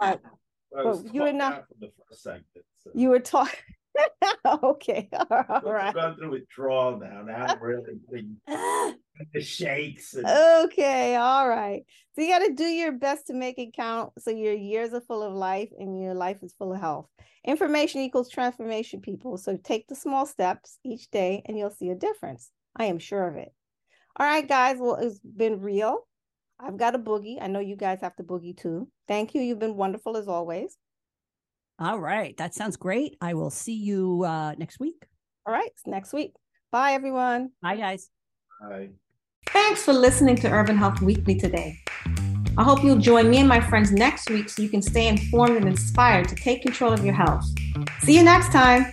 but [LAUGHS] But you were not- the first segment. So. you were talking [LAUGHS] okay [LAUGHS] all right gone through withdrawal now. Now I'm really the shakes. And, okay all right so you got to do your best to make it count so your years are full of life and your life is full of health information equals transformation people so take the small steps each day and you'll see a difference i am sure of it all right guys well it's been real i've got a boogie i know you guys have to boogie too thank you you've been wonderful as always All right. That sounds great. I will see you uh, next week. all right next week bye everyone Bye, guys. I, Thanks for listening to Urban Health Weekly today. I hope you'll join me and my friends next week so you can stay informed and inspired to take control of your health. See you next time.